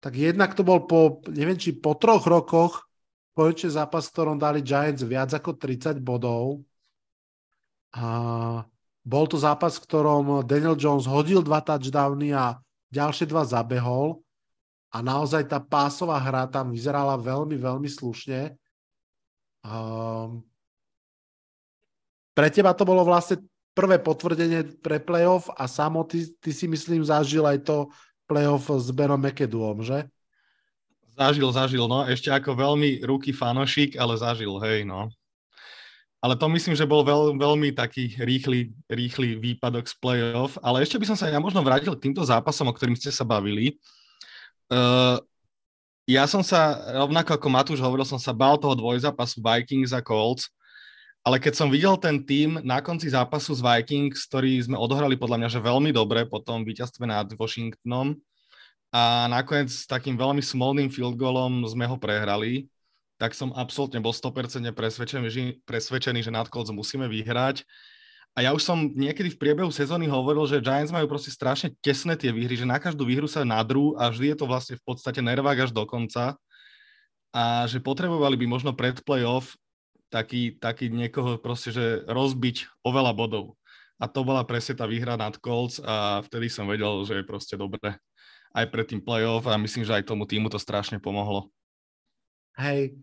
tak jednak to bol po, neviem či po troch rokoch, konečne zápas, ktorom dali Giants viac ako 30 bodov. A bol to zápas, v ktorom Daniel Jones hodil dva touchdowny a ďalšie dva zabehol a naozaj tá pásová hra tam vyzerala veľmi, veľmi slušne. Um, pre teba to bolo vlastne prvé potvrdenie pre playoff a samo ty, ty si myslím zažil aj to playoff s Benom McAdooom, že? Zažil, zažil, no. Ešte ako veľmi ruky fanošik, ale zažil, hej, no. Ale to myslím, že bol veľ, veľmi taký rýchly, rýchly výpadok z playoff. Ale ešte by som sa ja možno vrátil k týmto zápasom, o ktorým ste sa bavili. Uh, ja som sa, rovnako ako Matúš hovoril, som sa bál toho dvojzápasu Vikings a Colts, ale keď som videl ten tým na konci zápasu s Vikings, ktorý sme odohrali podľa mňa, že veľmi dobre po tom víťazstve nad Washingtonom a nakoniec s takým veľmi smolným field goalom sme ho prehrali, tak som absolútne bol 100% presvedčený, presvedčený, že nad Colts musíme vyhrať. A ja už som niekedy v priebehu sezóny hovoril, že Giants majú proste strašne tesné tie výhry, že na každú výhru sa nadrú a vždy je to vlastne v podstate nervák až do konca. A že potrebovali by možno pred playoff taký, taký niekoho proste, že rozbiť oveľa bodov. A to bola presne tá výhra nad Colts a vtedy som vedel, že je proste dobre aj pred tým playoff a myslím, že aj tomu týmu to strašne pomohlo. Hej,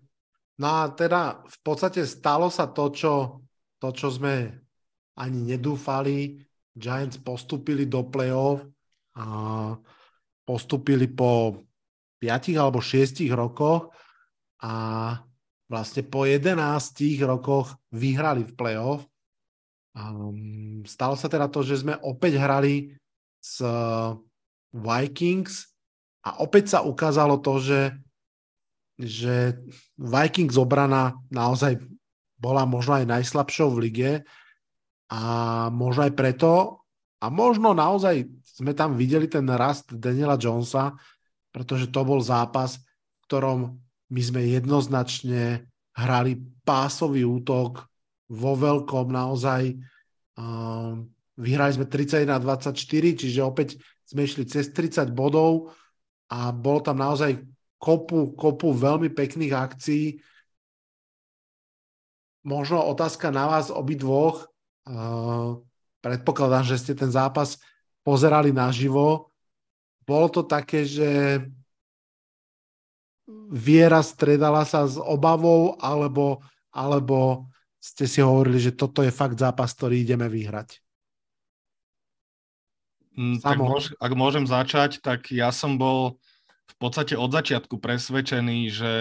No a teda v podstate stalo sa to, čo, to, čo sme ani nedúfali. Giants postupili do play-off a postupili po 5 alebo 6 rokoch a vlastne po 11 rokoch vyhrali v play-off. Um, stalo sa teda to, že sme opäť hrali s Vikings a opäť sa ukázalo to, že že Vikings obrana naozaj bola možno aj najslabšou v lige a možno aj preto a možno naozaj sme tam videli ten rast Daniela Jonesa, pretože to bol zápas, v ktorom my sme jednoznačne hrali pásový útok vo veľkom naozaj. Um, vyhrali sme 31-24, čiže opäť sme išli cez 30 bodov a bolo tam naozaj kopu, kopu veľmi pekných akcií. Možno otázka na vás obidvoch. Uh, predpokladám, že ste ten zápas pozerali naživo. Bolo to také, že viera stredala sa s obavou, alebo, alebo ste si hovorili, že toto je fakt zápas, ktorý ideme vyhrať? Mm, tak môž, ak môžem začať, tak ja som bol v podstate od začiatku presvedčený, že,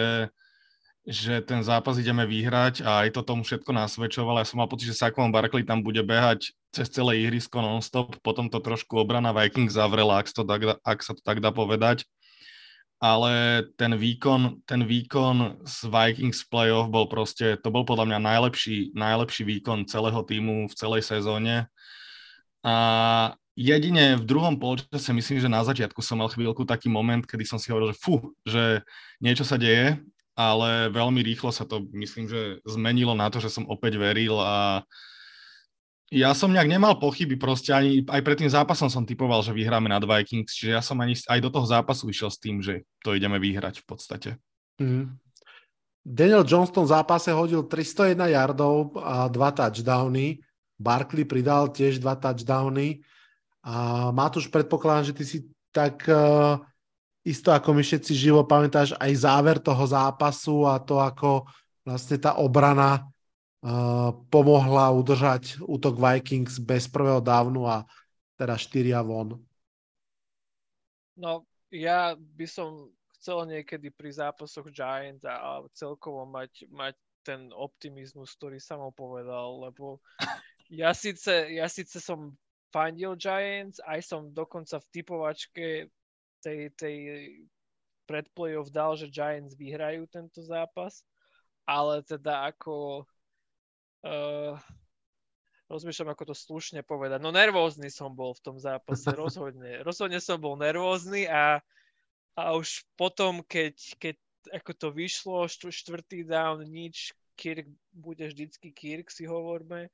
že ten zápas ideme vyhrať a aj to tomu všetko nasvedčoval. Ja som mal pocit, že Saquon Barkley tam bude behať cez celé ihrisko non-stop, potom to trošku obrana Vikings zavrela, ak, to tak, ak sa to tak dá povedať. Ale ten výkon, ten výkon z Vikings playoff bol proste, to bol podľa mňa najlepší, najlepší výkon celého týmu v celej sezóne. A jedine v druhom polčase myslím, že na začiatku som mal chvíľku taký moment, kedy som si hovoril, že fú, že niečo sa deje ale veľmi rýchlo sa to, myslím, že zmenilo na to, že som opäť veril a ja som nejak nemal pochyby, proste ani aj pred tým zápasom som typoval, že vyhráme nad Vikings, čiže ja som ani aj do toho zápasu išiel s tým, že to ideme vyhrať v podstate. Mm. Daniel Jones v zápase hodil 301 yardov a dva touchdowny. Barkley pridal tiež dva touchdowny. A Matúš, predpokladám, že ty si tak uh, isto ako my všetci živo pamätáš aj záver toho zápasu a to, ako vlastne tá obrana uh, pomohla udržať útok Vikings bez prvého dávnu a teda štyria von. No, ja by som chcel niekedy pri zápasoch Giants a, a celkovo mať, mať ten optimizmus, ktorý som povedal, lebo ja síce, ja síce som fandil Giants, aj som dokonca v typovačke tej, tej predplayoff dal, že Giants vyhrajú tento zápas, ale teda ako uh, rozmýšľam, ako to slušne povedať. No nervózny som bol v tom zápase, rozhodne. Rozhodne som bol nervózny a a už potom, keď, keď ako to vyšlo, štvrtý down, nič, Kirk bude vždycky Kirk, si hovorme,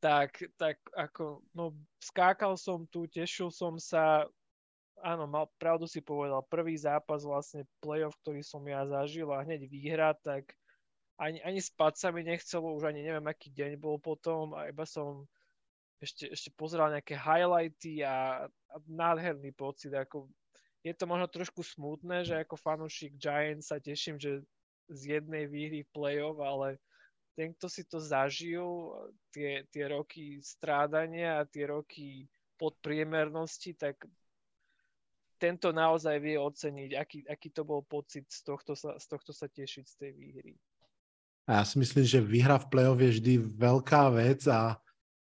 tak, tak ako, no skákal som tu, tešil som sa, áno, mal, pravdu si povedal, prvý zápas vlastne playoff, ktorý som ja zažil a hneď výhra, tak ani, ani spať sa mi nechcelo, už ani neviem, aký deň bol potom a iba som ešte, ešte pozeral nejaké highlighty a, a nádherný pocit, ako je to možno trošku smutné, že ako fanúšik Giants sa teším, že z jednej výhry v play-off, ale ten, kto si to zažil, tie, tie roky strádania a tie roky podpriemernosti, tak tento naozaj vie oceniť, aký, aký to bol pocit z tohto, sa, z tohto sa tešiť z tej výhry. A ja si myslím, že výhra v play-off je vždy veľká vec a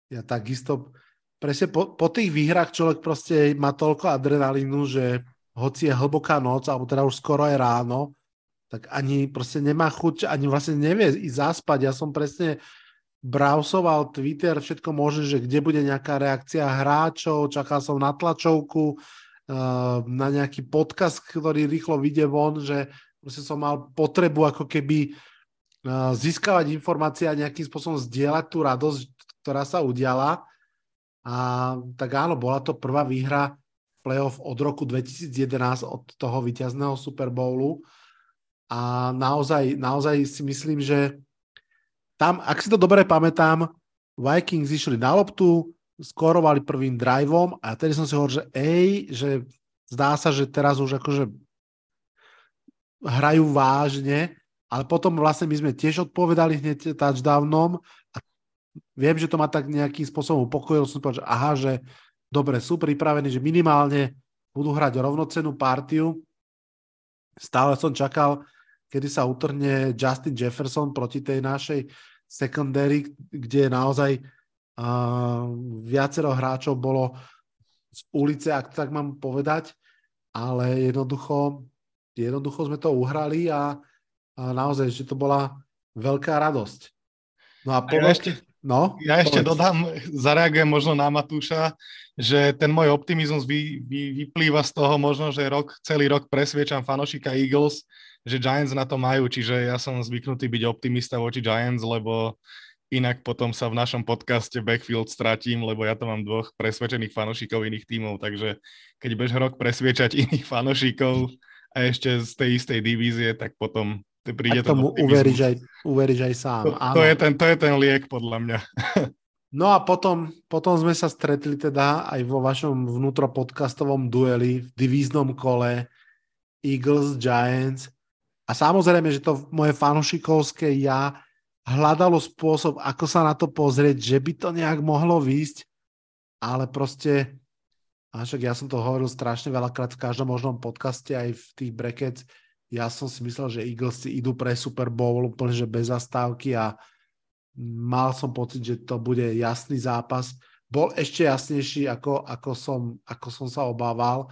ja takisto presne po, po tých výhrách človek proste má toľko adrenalínu, že hoci je hlboká noc, alebo teda už skoro je ráno, tak ani proste nemá chuť, ani vlastne nevie ísť zaspať. Ja som presne browsoval Twitter, všetko možné, že kde bude nejaká reakcia hráčov, čakal som na tlačovku, eh, na nejaký podcast, ktorý rýchlo vyjde von, že proste som mal potrebu ako keby eh, získavať informácie a nejakým spôsobom zdieľať tú radosť, ktorá sa udiala. A tak áno, bola to prvá výhra playoff od roku 2011, od toho víťazného Super Bowlu. A naozaj, naozaj si myslím, že tam, ak si to dobre pamätám, Vikings išli na loptu, skorovali prvým driveom a tedy som si hovoril, že ej, že zdá sa, že teraz už akože hrajú vážne, ale potom vlastne my sme tiež odpovedali hneď touchdownom a viem, že to ma tak nejakým spôsobom upokojilo, som povedal, že aha, že dobre, sú pripravení, že minimálne budú hrať rovnocenú partiu. Stále som čakal, kedy sa utrhne Justin Jefferson proti tej našej secondary, kde naozaj uh, viacero hráčov bolo z ulice, ak tak mám povedať, ale jednoducho, jednoducho sme to uhrali a, a naozaj, že to bola veľká radosť. No a, a ja ešte, No, ja ešte povedz. dodám, zareagujem možno na Matúša, že ten môj optimizmus vy, vy, vyplýva z toho možno, že rok, celý rok presviečam fanošika Eagles, že Giants na to majú, čiže ja som zvyknutý byť optimista voči Giants, lebo inak potom sa v našom podcaste Backfield stratím, lebo ja to mám dvoch presvedčených fanošikov iných tímov, takže keď budeš rok presviečať iných fanošikov a ešte z tej istej divízie, tak potom príde tomu uveríš aj, uveríš aj sám. To, to, je ten, to je ten liek podľa mňa. No a potom, potom sme sa stretli teda aj vo vašom vnútropodcastovom dueli v divíznom kole Eagles, Giants a samozrejme, že to moje fanušikovské ja hľadalo spôsob, ako sa na to pozrieť, že by to nejak mohlo výjsť, ale proste, a však ja som to hovoril strašne veľakrát v každom možnom podcaste, aj v tých brackets, ja som si myslel, že Eagles si idú pre Super Bowl úplne, že bez zastávky a mal som pocit, že to bude jasný zápas. Bol ešte jasnejší, ako, ako, som, ako som sa obával.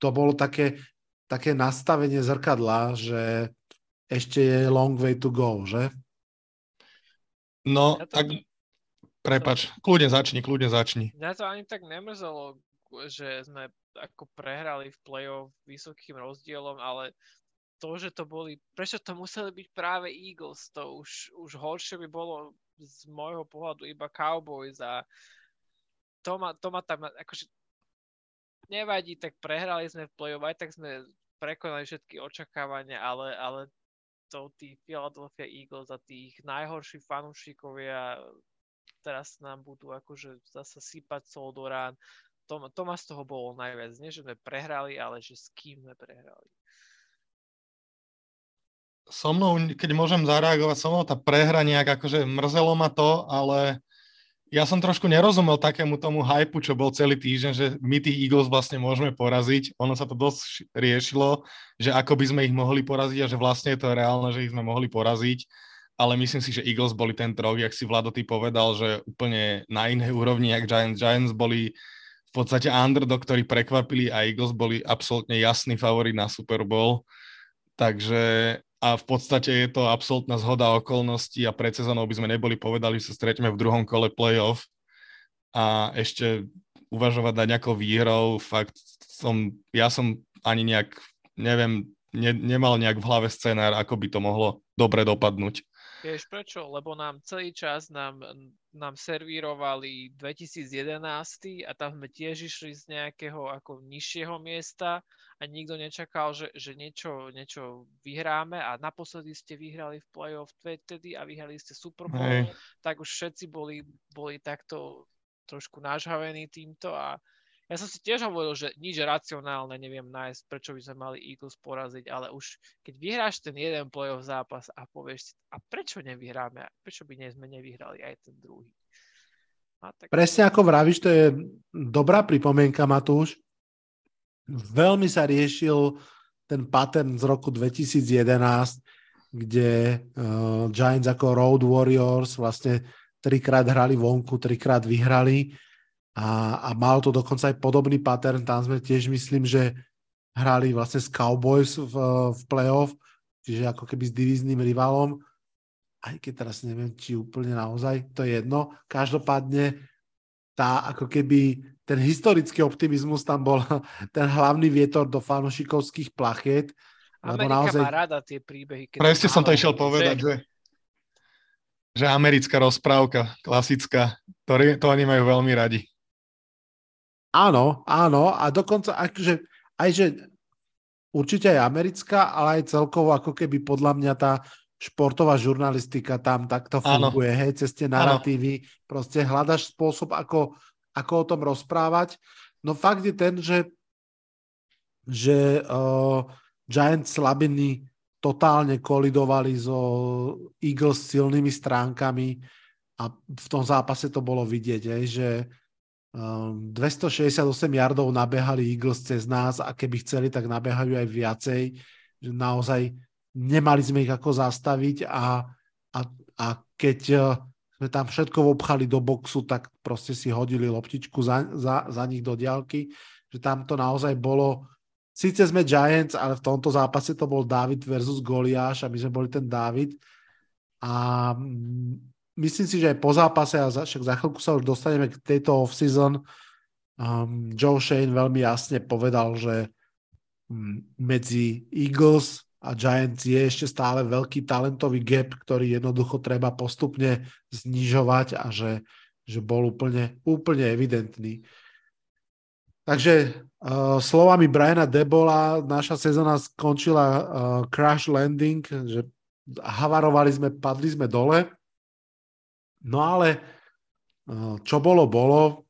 To bolo také, také nastavenie zrkadla, že ešte je long way to go, že? No, ja to... tak prepač, kľudne začni, kľudne začni. Mňa to ani tak nemrzelo, že sme ako prehrali v play-off vysokým rozdielom, ale to, že to boli, prečo to museli byť práve Eagles, to už, už horšie by bolo z môjho pohľadu iba Cowboys a to ma, to ma tam, akože nevadí, tak prehrali sme v play-off, aj tak sme prekonali všetky očakávania, ale, ale to tí Philadelphia Eagles a tých najhorší fanúšikovia teraz nám budú akože zase sypať sol do rán. To, to ma z toho bolo najviac. Nie, že sme prehrali, ale že s kým sme prehrali. So mnou, keď môžem zareagovať, so mnou tá prehra nejak akože mrzelo ma to, ale ja som trošku nerozumel takému tomu hypu, čo bol celý týždeň, že my tých Eagles vlastne môžeme poraziť. Ono sa to dosť riešilo, že ako by sme ich mohli poraziť a že vlastne je to reálne, že ich sme mohli poraziť. Ale myslím si, že Eagles boli ten trok, jak si Vlado ty povedal, že úplne na inej úrovni, jak Giants. Giants boli v podstate underdog, ktorí prekvapili a Eagles boli absolútne jasný favorit na Super Bowl. Takže a v podstate je to absolútna zhoda okolností a pred sezónou by sme neboli povedali, že sa stretneme v druhom kole playoff a ešte uvažovať na nejakou výhrou, fakt som, ja som ani nejak, neviem, ne, nemal nejak v hlave scenár, ako by to mohlo dobre dopadnúť. Vieš prečo? Lebo nám celý čas nám, nám servírovali 2011 a tam sme tiež išli z nejakého ako nižšieho miesta a nikto nečakal, že, že niečo, niečo vyhráme a naposledy ste vyhrali v playoff vtedy a vyhrali ste Super Bowl, tak už všetci boli, boli takto trošku nažhavení týmto a ja som si tiež hovoril, že nič racionálne neviem nájsť, prečo by sme mali Eagles poraziť, ale už keď vyhráš ten jeden playoff zápas a povieš si, a prečo nevyhráme, prečo by nie sme nevyhrali aj ten druhý. A tak... Presne ako vravíš, to je dobrá pripomienka, Matúš. Veľmi sa riešil ten pattern z roku 2011, kde uh, Giants ako Road Warriors vlastne trikrát hrali vonku, trikrát vyhrali a, a mal to dokonca aj podobný pattern, tam sme tiež myslím, že hrali vlastne s Cowboys v, v playoff, čiže ako keby s divízným rivalom, aj keď teraz neviem, či úplne naozaj, to je jedno. Každopádne tá ako keby ten historický optimizmus tam bol ten hlavný vietor do fanošikovských plachiet. Amerika naozaj... má rada tie príbehy. Keď Presne som to išiel povedať, že, že americká rozprávka, klasická, to, to oni majú veľmi radi. Áno, áno, a dokonca akože, aj že určite aj americká, ale aj celkovo ako keby podľa mňa tá športová žurnalistika tam takto funguje, áno. hej, cez tie narratívy, áno. proste hľadaš spôsob, ako, ako o tom rozprávať. No fakt je ten, že, že uh, Giants slabiny totálne kolidovali so Eagles silnými stránkami a v tom zápase to bolo vidieť, hej, že 268 ehm, yardov nabehali Eagles cez nás a keby chceli, tak nabehajú aj viacej. Naozaj nemali sme ich ako zastaviť a, a, a keď eh, sme tam všetko obchali do boxu, tak proste si hodili loptičku za, za, za nich do diálky. Že tam to naozaj bolo... Síce sme Giants, ale v tomto zápase to bol David versus Goliáš a my sme boli ten David. A mm, myslím si, že aj po zápase, a však za chvíľku sa už dostaneme k tejto off-season, um, Joe Shane veľmi jasne povedal, že um, medzi Eagles a Giants je ešte stále veľký talentový gap, ktorý jednoducho treba postupne znižovať a že, že bol úplne, úplne evidentný. Takže uh, slovami Briana Debola naša sezóna skončila uh, crash landing, že havarovali sme, padli sme dole No ale eh, čo bolo, bolo.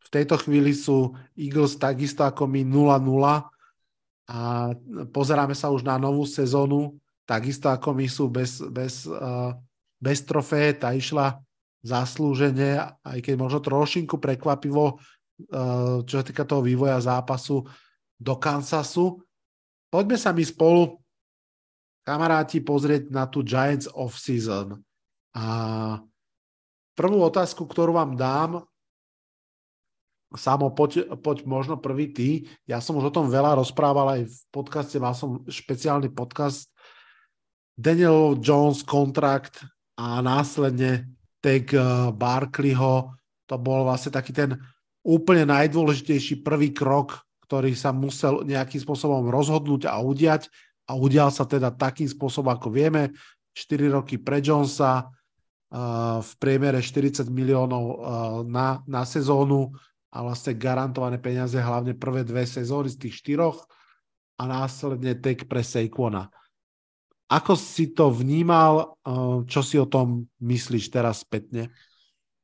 V tejto chvíli sú Eagles takisto ako my 0-0 a pozeráme sa už na novú sezónu, takisto ako my sú bez, bez, eh, bez trofé, tá išla zaslúžene, aj keď možno trošinku prekvapivo, eh, čo sa týka toho vývoja zápasu do Kansasu. Poďme sa mi spolu, kamaráti, pozrieť na tú Giants off-season. A prvú otázku, ktorú vám dám, Samo, poď, poď možno prvý ty. Ja som už o tom veľa rozprával aj v podcaste, mal som špeciálny podcast Daniel Jones kontrakt a následne tag eh, Barkleyho. To bol vlastne taký ten úplne najdôležitejší prvý krok, ktorý sa musel nejakým spôsobom rozhodnúť a udiať. A udial sa teda takým spôsobom, ako vieme, 4 roky pre Jonesa, v priemere 40 miliónov na, na sezónu a vlastne garantované peniaze hlavne prvé dve sezóny z tých štyroch a následne tek pre Saquona. Ako si to vnímal, čo si o tom myslíš teraz spätne?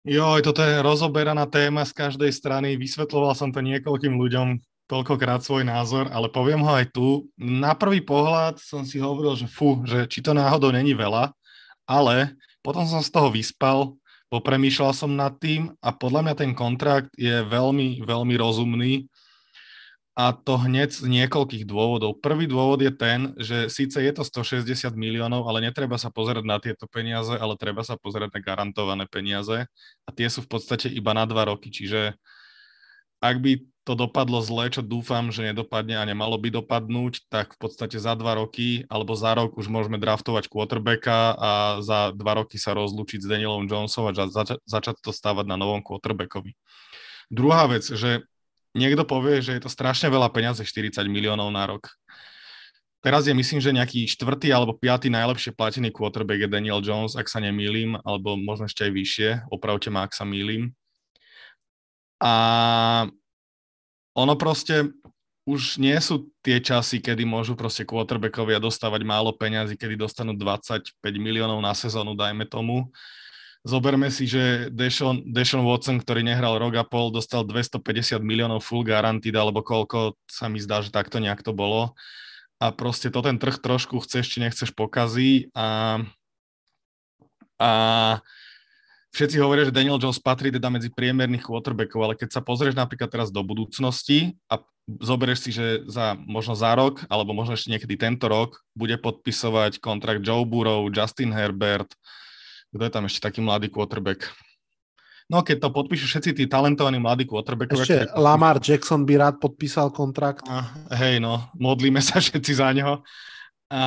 Jo, toto je rozoberaná téma z každej strany. Vysvetloval som to niekoľkým ľuďom toľkokrát svoj názor, ale poviem ho aj tu. Na prvý pohľad som si hovoril, že fú, že či to náhodou není veľa, ale potom som z toho vyspal, popremýšľal som nad tým a podľa mňa ten kontrakt je veľmi, veľmi rozumný. A to hneď z niekoľkých dôvodov. Prvý dôvod je ten, že síce je to 160 miliónov, ale netreba sa pozerať na tieto peniaze, ale treba sa pozerať na garantované peniaze. A tie sú v podstate iba na dva roky, čiže ak by to dopadlo zle, čo dúfam, že nedopadne a nemalo by dopadnúť, tak v podstate za dva roky alebo za rok už môžeme draftovať quarterbacka a za dva roky sa rozlúčiť s Danielom Johnsonom a zač- začať to stávať na novom quarterbackovi. Druhá vec, že niekto povie, že je to strašne veľa peniaze, 40 miliónov na rok. Teraz je myslím, že nejaký štvrtý alebo piatý najlepšie platený quarterback je Daniel Jones, ak sa nemýlim, alebo možno ešte aj vyššie, opravte ma, ak sa mýlim. A ono proste už nie sú tie časy, kedy môžu proste quarterbackovia dostávať málo peňazí, kedy dostanú 25 miliónov na sezónu, dajme tomu. Zoberme si, že Deshaun, Deshaun Watson, ktorý nehral rok a pol, dostal 250 miliónov full guaranteed, alebo koľko sa mi zdá, že takto nejak to bolo. A proste to ten trh trošku chceš, či nechceš pokazí a, a všetci hovoria, že Daniel Jones patrí teda medzi priemerných quarterbackov, ale keď sa pozrieš napríklad teraz do budúcnosti a zoberieš si, že za, možno za rok, alebo možno ešte niekedy tento rok, bude podpisovať kontrakt Joe Burrow, Justin Herbert, kto je tam ešte taký mladý quarterback? No keď to podpíšu všetci tí talentovaní mladí quarterbackovia. Ešte podpíšu... Lamar Jackson by rád podpísal kontrakt. A, hej, no, modlíme sa všetci za neho. A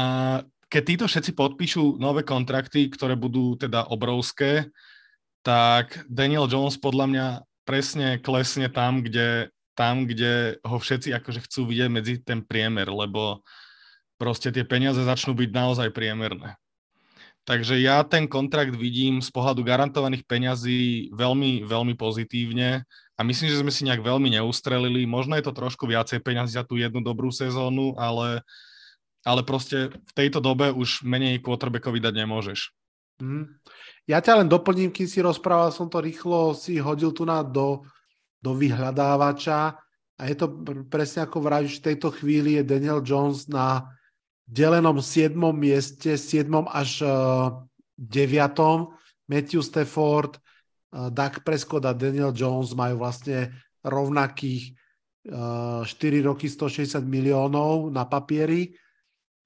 keď títo všetci podpíšu nové kontrakty, ktoré budú teda obrovské, tak Daniel Jones podľa mňa presne klesne tam, kde, tam, kde ho všetci akože chcú vidieť medzi ten priemer, lebo proste tie peniaze začnú byť naozaj priemerné. Takže ja ten kontrakt vidím z pohľadu garantovaných peňazí veľmi, veľmi pozitívne a myslím, že sme si nejak veľmi neustrelili. Možno je to trošku viacej peňazí za tú jednu dobrú sezónu, ale, ale proste v tejto dobe už menej quarterbackovi dať nemôžeš. Mm. Ja ťa len doplním, kým si rozprával, som to rýchlo si hodil tu na do, do vyhľadávača a je to presne ako vravíš, v tejto chvíli je Daniel Jones na delenom 7. mieste, 7. až 9. Matthew Stafford, Doug Prescott a Daniel Jones majú vlastne rovnakých 4 roky 160 miliónov na papieri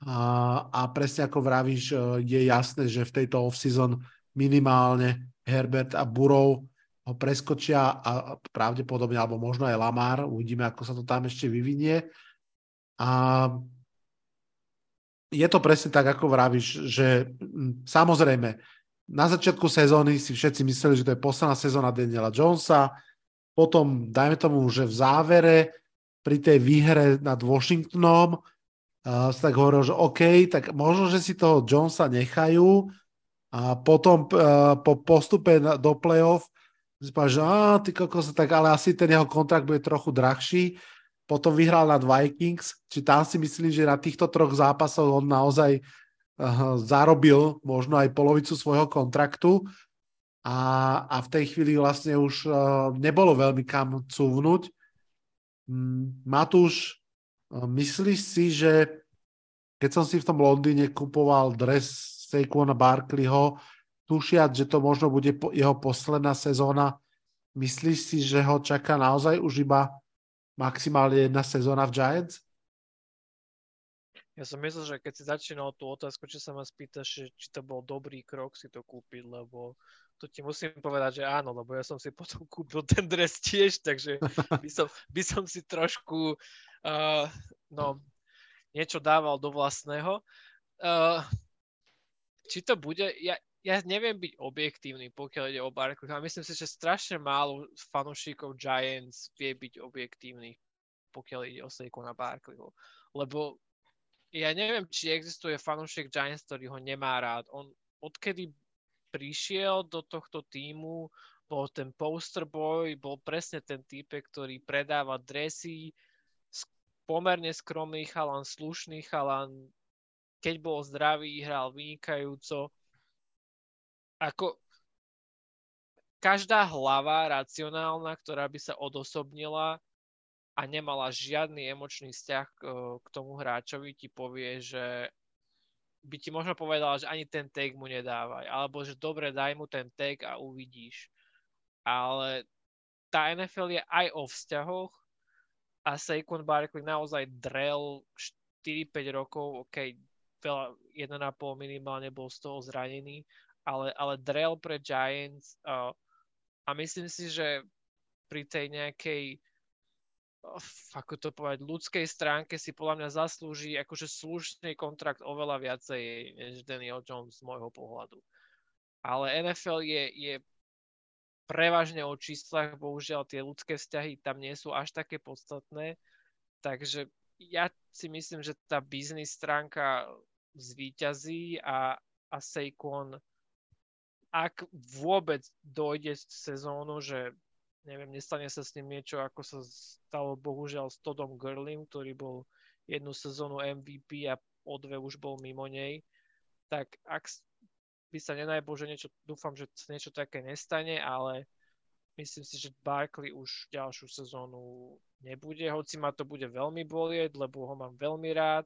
a, a presne ako vravíš, je jasné, že v tejto off-season minimálne Herbert a Burov ho preskočia a pravdepodobne, alebo možno aj Lamar, uvidíme, ako sa to tam ešte vyvinie. A je to presne tak, ako vravíš, že samozrejme, na začiatku sezóny si všetci mysleli, že to je posledná sezóna Daniela Jonesa, potom, dajme tomu, že v závere pri tej výhre nad Washingtonom uh, sa tak hovoril, že OK, tak možno, že si toho Jonesa nechajú a potom po postupe do playoff si povedal, že ty kokos, tak ale asi ten jeho kontrakt bude trochu drahší potom vyhral nad Vikings, či tam si myslím, že na týchto troch zápasoch on naozaj uh, zarobil možno aj polovicu svojho kontraktu a, a v tej chvíli vlastne už uh, nebolo veľmi kam cúvnuť. Um, Matúš, myslíš si, že keď som si v tom Londýne kupoval dres Saquona Barkleyho, tušiať, že to možno bude jeho posledná sezóna, myslíš si, že ho čaká naozaj už iba maximálne jedna sezóna v Giants? Ja som myslel, že keď si začínal tú otázku, či sa ma spýtaš, či to bol dobrý krok si to kúpiť, lebo to ti musím povedať, že áno, lebo ja som si potom kúpil ten dres tiež, takže by som, by som si trošku uh, no, niečo dával do vlastného. Uh, či to bude, ja, ja neviem byť objektívny, pokiaľ ide o Barkley. A myslím si, že strašne málo fanúšikov Giants vie byť objektívny, pokiaľ ide o na Barkleyho. Lebo ja neviem, či existuje fanúšik Giants, ktorý ho nemá rád. On odkedy prišiel do tohto týmu, bol ten poster boy, bol presne ten typ, ktorý predáva dresy, pomerne skromný chalan, slušný chalan, keď bol zdravý, hral vynikajúco. Ako každá hlava racionálna, ktorá by sa odosobnila a nemala žiadny emočný vzťah k, k tomu hráčovi, ti povie, že by ti možno povedala, že ani ten tag mu nedávaj, alebo že dobre, daj mu ten tag a uvidíš. Ale tá NFL je aj o vzťahoch a Saquon Barkley naozaj drel 4-5 rokov, ok, veľa, 1,5 minimálne bol z toho zranený, ale, ale drel pre Giants uh, a myslím si, že pri tej nejakej ako to povedať, ľudskej stránke si podľa mňa zaslúži akože slušný kontrakt oveľa viacej než Daniel Jones z môjho pohľadu. Ale NFL je, je prevažne o číslach, bohužiaľ tie ľudské vzťahy tam nie sú až také podstatné, takže ja si myslím, že tá biznis stránka zvíťazí a, a Saquon ak vôbec dojde sezónu, že neviem, nestane sa s ním niečo, ako sa stalo bohužiaľ s Todom Gurlim, ktorý bol jednu sezónu MVP a o dve už bol mimo nej, tak ak by sa nenajbol, že niečo, dúfam, že niečo také nestane, ale myslím si, že Barkley už ďalšiu sezónu nebude, hoci ma to bude veľmi bolieť, lebo ho mám veľmi rád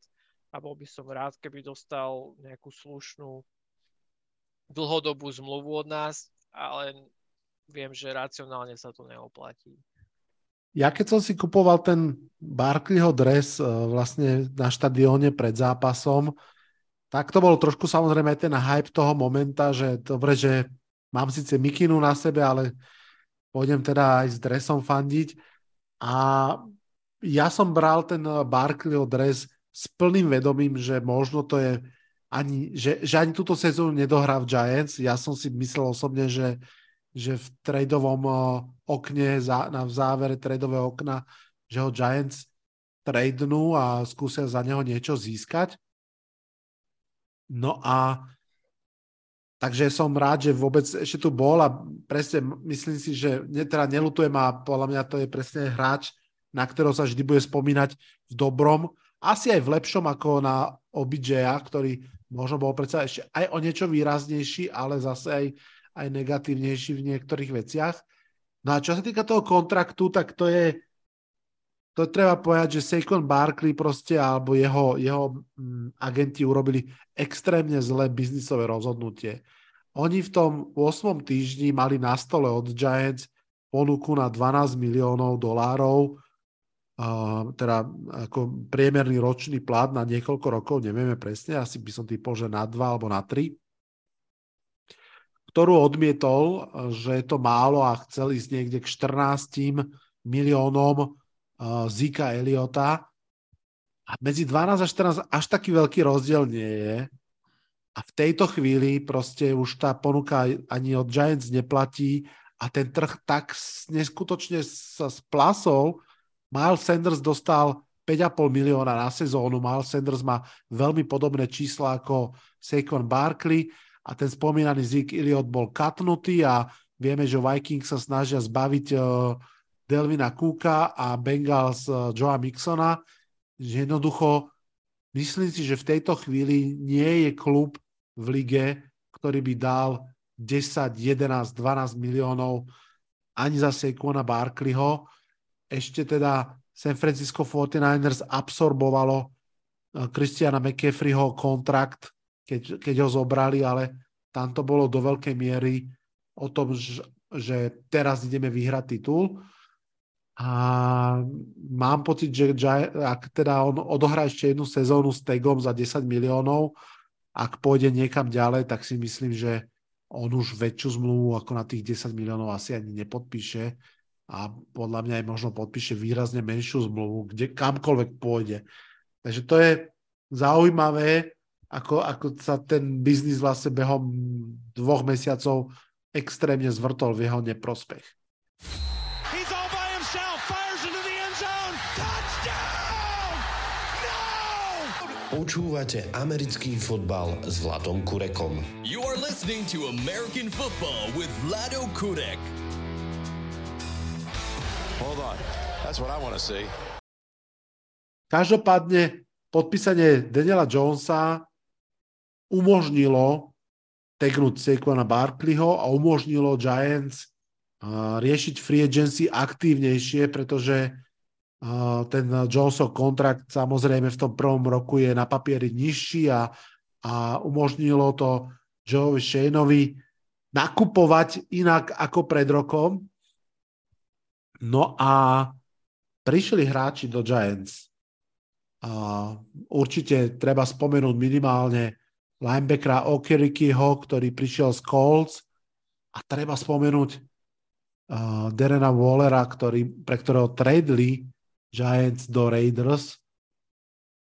a bol by som rád, keby dostal nejakú slušnú dlhodobú zmluvu od nás, ale viem, že racionálne sa to neoplatí. Ja keď som si kupoval ten Barkleyho dres eh, vlastne na štadióne pred zápasom, tak to bol trošku samozrejme aj ten hype toho momenta, že dobre, že mám síce mikinu na sebe, ale pôjdem teda aj s dresom fandiť. A ja som bral ten Barkleyho dres s plným vedomím, že možno to je ani, že, že ani túto sezónu nedohrá v Giants. Ja som si myslel osobne, že, že v tradovom okne, na v závere tradového okna, že ho Giants tradenú a skúsia za neho niečo získať. No a takže som rád, že vôbec ešte tu bol a presne myslím si, že ne, teda nelutujem a podľa mňa to je presne hráč, na ktorého sa vždy bude spomínať v dobrom asi aj v lepšom ako na obj ktorý možno bol predsa ešte aj o niečo výraznejší, ale zase aj, aj negatívnejší v niektorých veciach. No a čo sa týka toho kontraktu, tak to je, to treba povedať, že Saquon Barkley proste alebo jeho, jeho mm, agenti urobili extrémne zlé biznisové rozhodnutie. Oni v tom 8. týždni mali na stole od Giants ponuku na 12 miliónov dolárov, teda ako priemerný ročný plát na niekoľko rokov, nevieme presne, asi by som typol, že na dva alebo na tri, ktorú odmietol, že je to málo a chcel ísť niekde k 14 miliónom Zika Eliota. A medzi 12 a 14 až taký veľký rozdiel nie je. A v tejto chvíli proste už tá ponuka ani od Giants neplatí a ten trh tak neskutočne sa splasol, Miles Sanders dostal 5,5 milióna na sezónu. Miles Sanders má veľmi podobné čísla ako Saquon Barkley a ten spomínaný Zeke Elliott bol katnutý a vieme, že Vikings sa snažia zbaviť uh, Delvina Cooka a Bengals uh, Joea Mixona. Jednoducho myslím si, že v tejto chvíli nie je klub v lige, ktorý by dal 10, 11, 12 miliónov ani za Saquona Barkleyho ešte teda San Francisco 49ers absorbovalo eh, Christiana McCaffreyho kontrakt, keď, keď ho zobrali, ale tam to bolo do veľkej miery o tom, že teraz ideme vyhrať titul. A mám pocit, že ak teda on odohrá ešte jednu sezónu s Tegom za 10 miliónov, ak pôjde niekam ďalej, tak si myslím, že on už väčšiu zmluvu ako na tých 10 miliónov asi ani nepodpíše a podľa mňa aj možno podpíše výrazne menšiu zmluvu, kde kamkoľvek pôjde. Takže to je zaujímavé, ako, ako sa ten biznis vlastne behom dvoch mesiacov extrémne zvrtol v jeho neprospech. Počúvate americký fotbal s Vladom Kurekom. You are listening to American football with Vlado Kurek. Hold on. That's what I want to see. Každopádne podpísanie Daniela Jonesa umožnilo tegnúť Saquona Barkleyho a umožnilo Giants riešiť free agency aktívnejšie, pretože ten Jonesov kontrakt samozrejme v tom prvom roku je na papieri nižší a, a umožnilo to Joeovi Shaneovi nakupovať inak ako pred rokom. No a prišli hráči do Giants. A určite treba spomenúť minimálne linebackera Okerikyho, ktorý prišiel z Colts a treba spomenúť uh, Derena Wallera, ktorý, pre ktorého tradeli Giants do Raiders.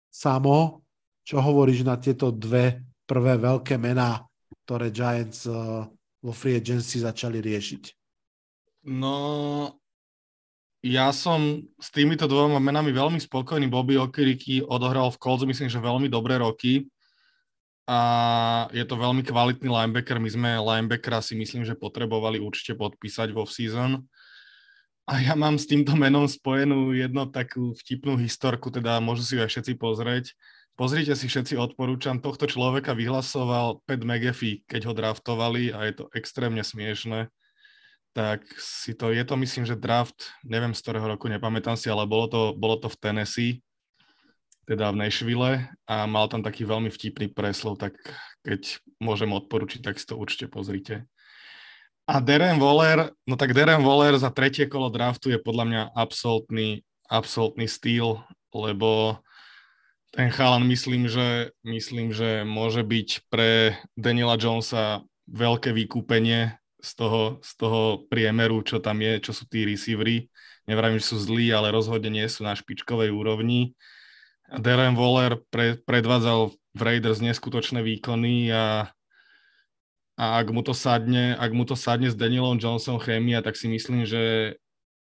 Samo, čo hovoríš na tieto dve prvé veľké mená, ktoré Giants uh, vo free agency začali riešiť? No, ja som s týmito dvoma menami veľmi spokojný. Bobby Okiriky odohral v Colts, myslím, že veľmi dobré roky a je to veľmi kvalitný linebacker. My sme linebackera si myslím, že potrebovali určite podpísať vo season. A ja mám s týmto menom spojenú jednu takú vtipnú historku, teda môžu si ju aj všetci pozrieť. Pozrite si všetci, odporúčam, tohto človeka vyhlasoval Pat McAfee, keď ho draftovali a je to extrémne smiešné. Tak si to, je to myslím, že draft, neviem z ktorého roku, nepamätám si, ale bolo to, bolo to v Tennessee, teda v Nashville a mal tam taký veľmi vtipný preslov, tak keď môžem odporučiť, tak si to určite pozrite. A Darren Waller, no tak Darren Waller za tretie kolo draftu je podľa mňa absolútny, absolútny styl, lebo ten chalan myslím, že, myslím, že môže byť pre Daniela Jonesa veľké vykúpenie z toho, z toho priemeru, čo tam je, čo sú tí receivery. Nevrajím, že sú zlí, ale rozhodne nie sú na špičkovej úrovni. Darren Waller pre, predvádzal v Raiders neskutočné výkony a a ak mu to sadne, ak mu to sadne s Danielom Johnsonom chémia, tak si myslím, že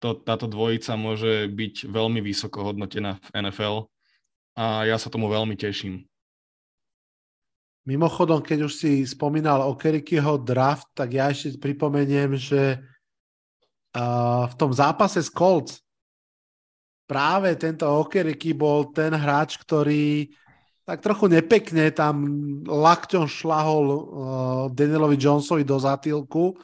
to, táto dvojica môže byť veľmi vysoko hodnotená v NFL a ja sa tomu veľmi teším. Mimochodom, keď už si spomínal o Kerikyho draft, tak ja ešte pripomeniem, že uh, v tom zápase s Colts práve tento Okeriky bol ten hráč, ktorý tak trochu nepekne tam lakťom šlahol uh, Danielovi Jonesovi do zatýlku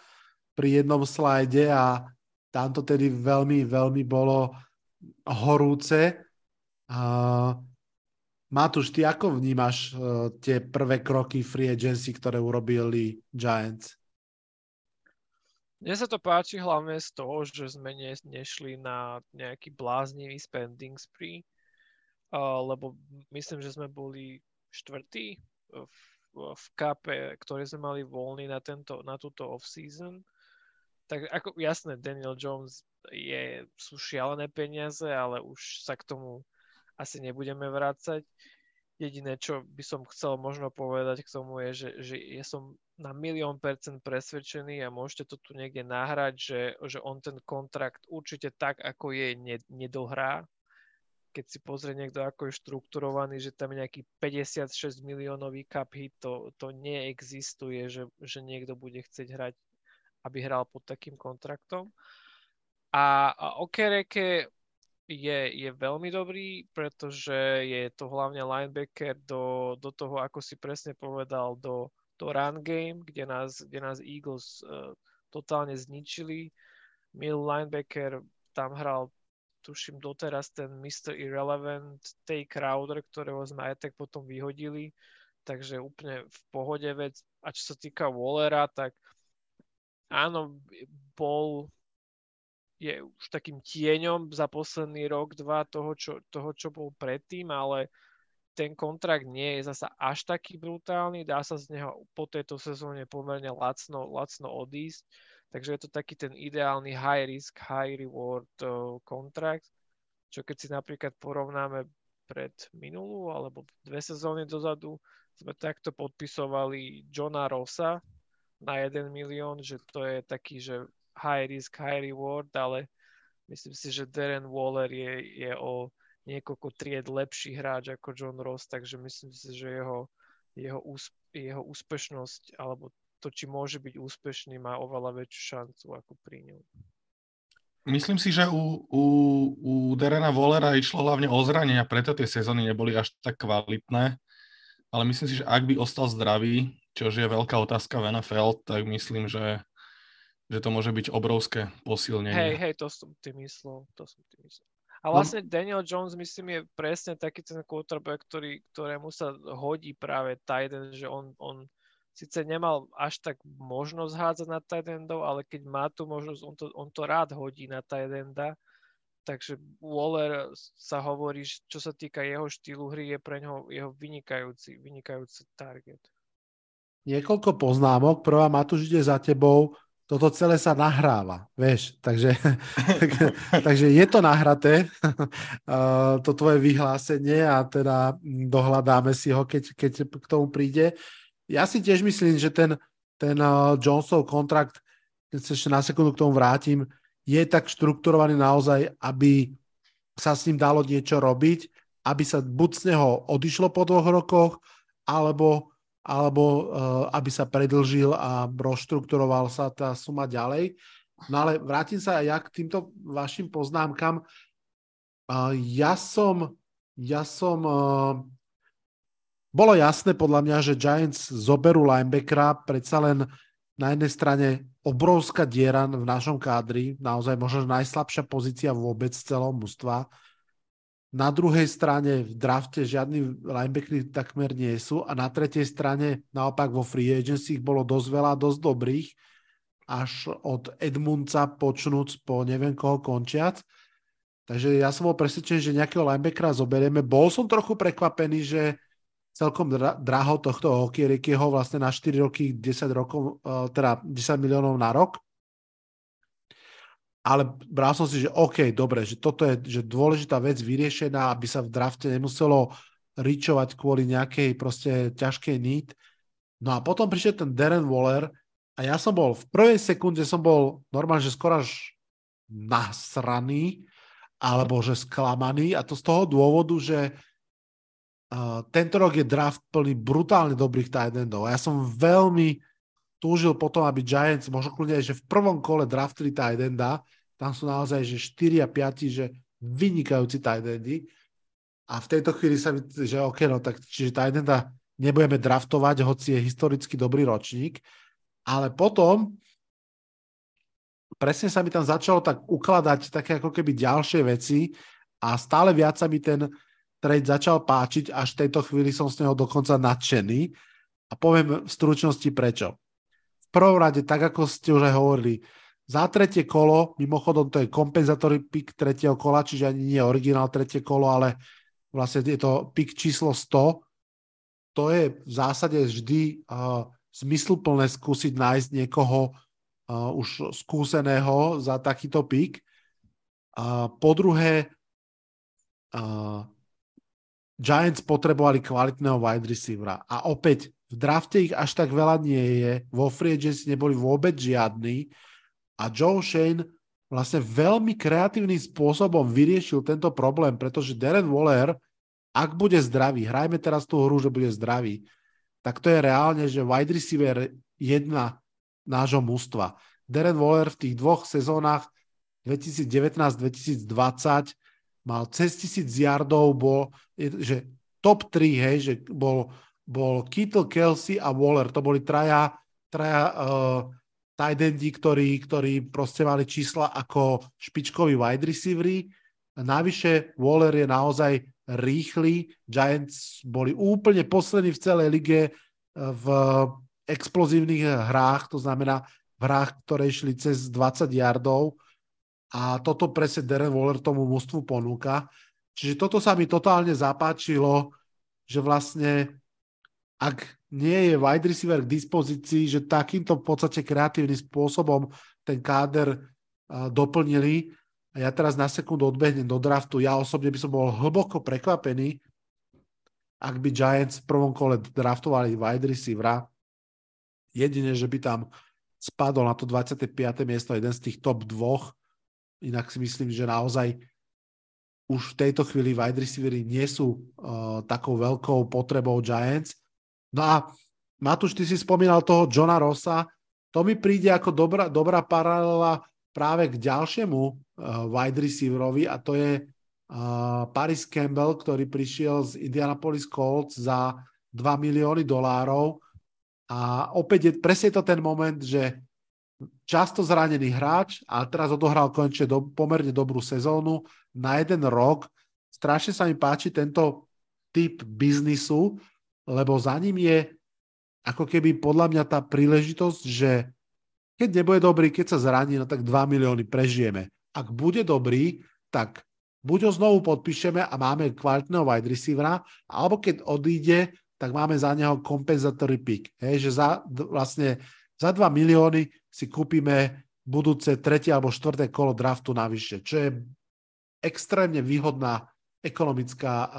pri jednom slajde a tam to tedy veľmi, veľmi bolo horúce. Uh, Matúš, ty ako vnímaš uh, tie prvé kroky free agency, ktoré urobili Giants? Mne sa to páči hlavne z toho, že sme ne, nešli na nejaký bláznivý spending spree, lebo myslím, že sme boli štvrtí v, v kape, ktorý sme mali voľný na, tento, na túto off-season. Tak ako jasné, Daniel Jones je, sú šialené peniaze, ale už sa k tomu asi nebudeme vrácať. Jediné, čo by som chcel možno povedať k tomu je, že, že ja som na milión percent presvedčený a môžete to tu niekde nahrať, že, že on ten kontrakt určite tak, ako je, nedohrá keď si pozrie niekto, ako je štrukturovaný, že tam je nejaký 56 miliónový cap hit, to, to neexistuje, že, že niekto bude chcieť hrať, aby hral pod takým kontraktom. A, a Okereke je, je veľmi dobrý, pretože je to hlavne linebacker do, do toho, ako si presne povedal, do, do run game, kde nás, kde nás Eagles uh, totálne zničili. Mill linebacker tam hral tuším doteraz ten Mr. Irrelevant, Tay Crowder, ktorého sme aj tak potom vyhodili, takže úplne v pohode vec. A čo sa týka Wallera, tak áno, bol je už takým tieňom za posledný rok, dva toho, čo, toho, čo bol predtým, ale ten kontrakt nie je zasa až taký brutálny, dá sa z neho po tejto sezóne pomerne lacno, lacno odísť. Takže je to taký ten ideálny high risk, high reward uh, kontrakt, čo keď si napríklad porovnáme pred minulú alebo dve sezóny dozadu, sme takto podpisovali Johna Rossa na 1 milión, že to je taký, že high risk, high reward, ale myslím si, že Darren Waller je, je o niekoľko tried lepší hráč ako John Ross, takže myslím si, že jeho, jeho, úsp- jeho úspešnosť alebo to, či môže byť úspešný, má oveľa väčšiu šancu ako pri ňom. Myslím si, že u, u, u Derena Wallera išlo hlavne o zranenia, preto tie sezóny neboli až tak kvalitné. Ale myslím si, že ak by ostal zdravý, čo je veľká otázka v NFL, tak myslím, že, že to môže byť obrovské posilnenie. Hej, hej, to som ty myslel, to som ty myslel. A no. vlastne Daniel Jones, myslím, je presne taký ten quarterback, ktorý, ktorému sa hodí práve Titan, že on, on síce nemal až tak možnosť hádzať na tight endov, ale keď má tu možnosť, on to, on to rád hodí na tight enda. Takže Waller sa hovorí, čo sa týka jeho štýlu hry, je pre neho jeho vynikajúci, vynikajúci target. Niekoľko poznámok. Prvá, Matúš ide za tebou. Toto celé sa nahráva, vieš. Takže, takže je to nahraté, to tvoje vyhlásenie a teda dohľadáme si ho, keď, keď k tomu príde ja si tiež myslím, že ten, ten Jonesov kontrakt, keď sa ešte na sekundu k tomu vrátim, je tak štrukturovaný naozaj, aby sa s ním dalo niečo robiť, aby sa buď z neho odišlo po dvoch rokoch, alebo, alebo uh, aby sa predlžil a rozštrukturoval sa tá suma ďalej. No ale vrátim sa aj ja k týmto vašim poznámkam. Uh, ja som, ja som uh, bolo jasné podľa mňa, že Giants zoberú linebackera, predsa len na jednej strane obrovská diera v našom kádri, naozaj možno najslabšia pozícia vôbec celého mužstva. Na druhej strane v drafte žiadni linebackery takmer nie sú a na tretej strane naopak vo free agency ich bolo dosť veľa, dosť dobrých, až od Edmundca počnúc po neviem koho končiac. Takže ja som bol presvedčený, že nejakého linebackera zoberieme. Bol som trochu prekvapený, že celkom draho tohto Okierekyho vlastne na 4 roky 10 rokov, e, teda 10 miliónov na rok. Ale bral som si, že OK, dobre, že toto je že dôležitá vec vyriešená, aby sa v drafte nemuselo ričovať kvôli nejakej proste ťažkej nít. No a potom prišiel ten Darren Waller a ja som bol, v prvej sekunde som bol normálne, že skoro až nasraný, alebo že sklamaný a to z toho dôvodu, že Uh, tento rok je draft plný brutálne dobrých tight endov. Ja som veľmi túžil potom, aby Giants, možno kľudne aj, že v prvom kole draftili tight enda, tam sú naozaj, že 4 a 5, že vynikajúci tight endy. A v tejto chvíli sa mi, že OK, no tak čiže tight enda nebudeme draftovať, hoci je historicky dobrý ročník. Ale potom presne sa mi tam začalo tak ukladať také ako keby ďalšie veci a stále viac sa mi ten trade začal páčiť, až v tejto chvíli som z neho dokonca nadšený a poviem v stručnosti prečo. Prvom rade, tak ako ste už aj hovorili, za tretie kolo, mimochodom to je kompenzátory pick tretieho kola, čiže ani nie originál tretie kolo, ale vlastne je to pick číslo 100. To je v zásade vždy uh, zmysluplné skúsiť nájsť niekoho uh, už skúseného za takýto pick. Uh, po druhé, uh, Giants potrebovali kvalitného wide receivera a opäť v drafte ich až tak veľa nie je, vo free agency neboli vôbec žiadni a Joe Shane vlastne veľmi kreatívnym spôsobom vyriešil tento problém, pretože Darren Waller, ak bude zdravý, hrajme teraz tú hru, že bude zdravý, tak to je reálne, že wide receiver jedna nášho mústva. Darren Waller v tých dvoch sezónach 2019-2020 mal cez tisíc yardov, bol, že top 3, hej, že bol, bol Kittle, Kelsey a Waller, to boli traja, traja uh, tight endi, ktorí, ktorí proste mali čísla ako špičkoví wide receivery. Navyše Waller je naozaj rýchly, Giants boli úplne poslední v celej lige eh, v explozívnych hrách, to znamená v hrách, ktoré išli cez 20 yardov a toto presne Darren Waller tomu mústvu ponúka. Čiže toto sa mi totálne zapáčilo, že vlastne ak nie je wide receiver k dispozícii, že takýmto v podstate kreatívnym spôsobom ten káder uh, doplnili. A ja teraz na sekundu odbehnem do draftu. Ja osobne by som bol hlboko prekvapený, ak by Giants v prvom kole draftovali wide receivera. Jedine, že by tam spadol na to 25. miesto jeden z tých top dvoch, Inak si myslím, že naozaj už v tejto chvíli wide receivery nie sú uh, takou veľkou potrebou Giants. No a Matúš, ty si spomínal toho Johna Rossa, to mi príde ako dobrá, dobrá paralela práve k ďalšiemu uh, wide receiverovi a to je uh, Paris Campbell, ktorý prišiel z Indianapolis Colts za 2 milióny dolárov. A opäť je presne to ten moment, že často zranený hráč a teraz odohral konečne do, pomerne dobrú sezónu na jeden rok. Strašne sa mi páči tento typ biznisu, lebo za ním je ako keby podľa mňa tá príležitosť, že keď nebude dobrý, keď sa zraní, no tak 2 milióny prežijeme. Ak bude dobrý, tak buď ho znovu podpíšeme a máme kvalitného wide receivera, alebo keď odíde, tak máme za neho compensatory pick. Hej, že za, vlastne za 2 milióny si kúpime budúce tretie alebo štvrté kolo draftu navyše, čo je extrémne výhodná ekonomická, uh,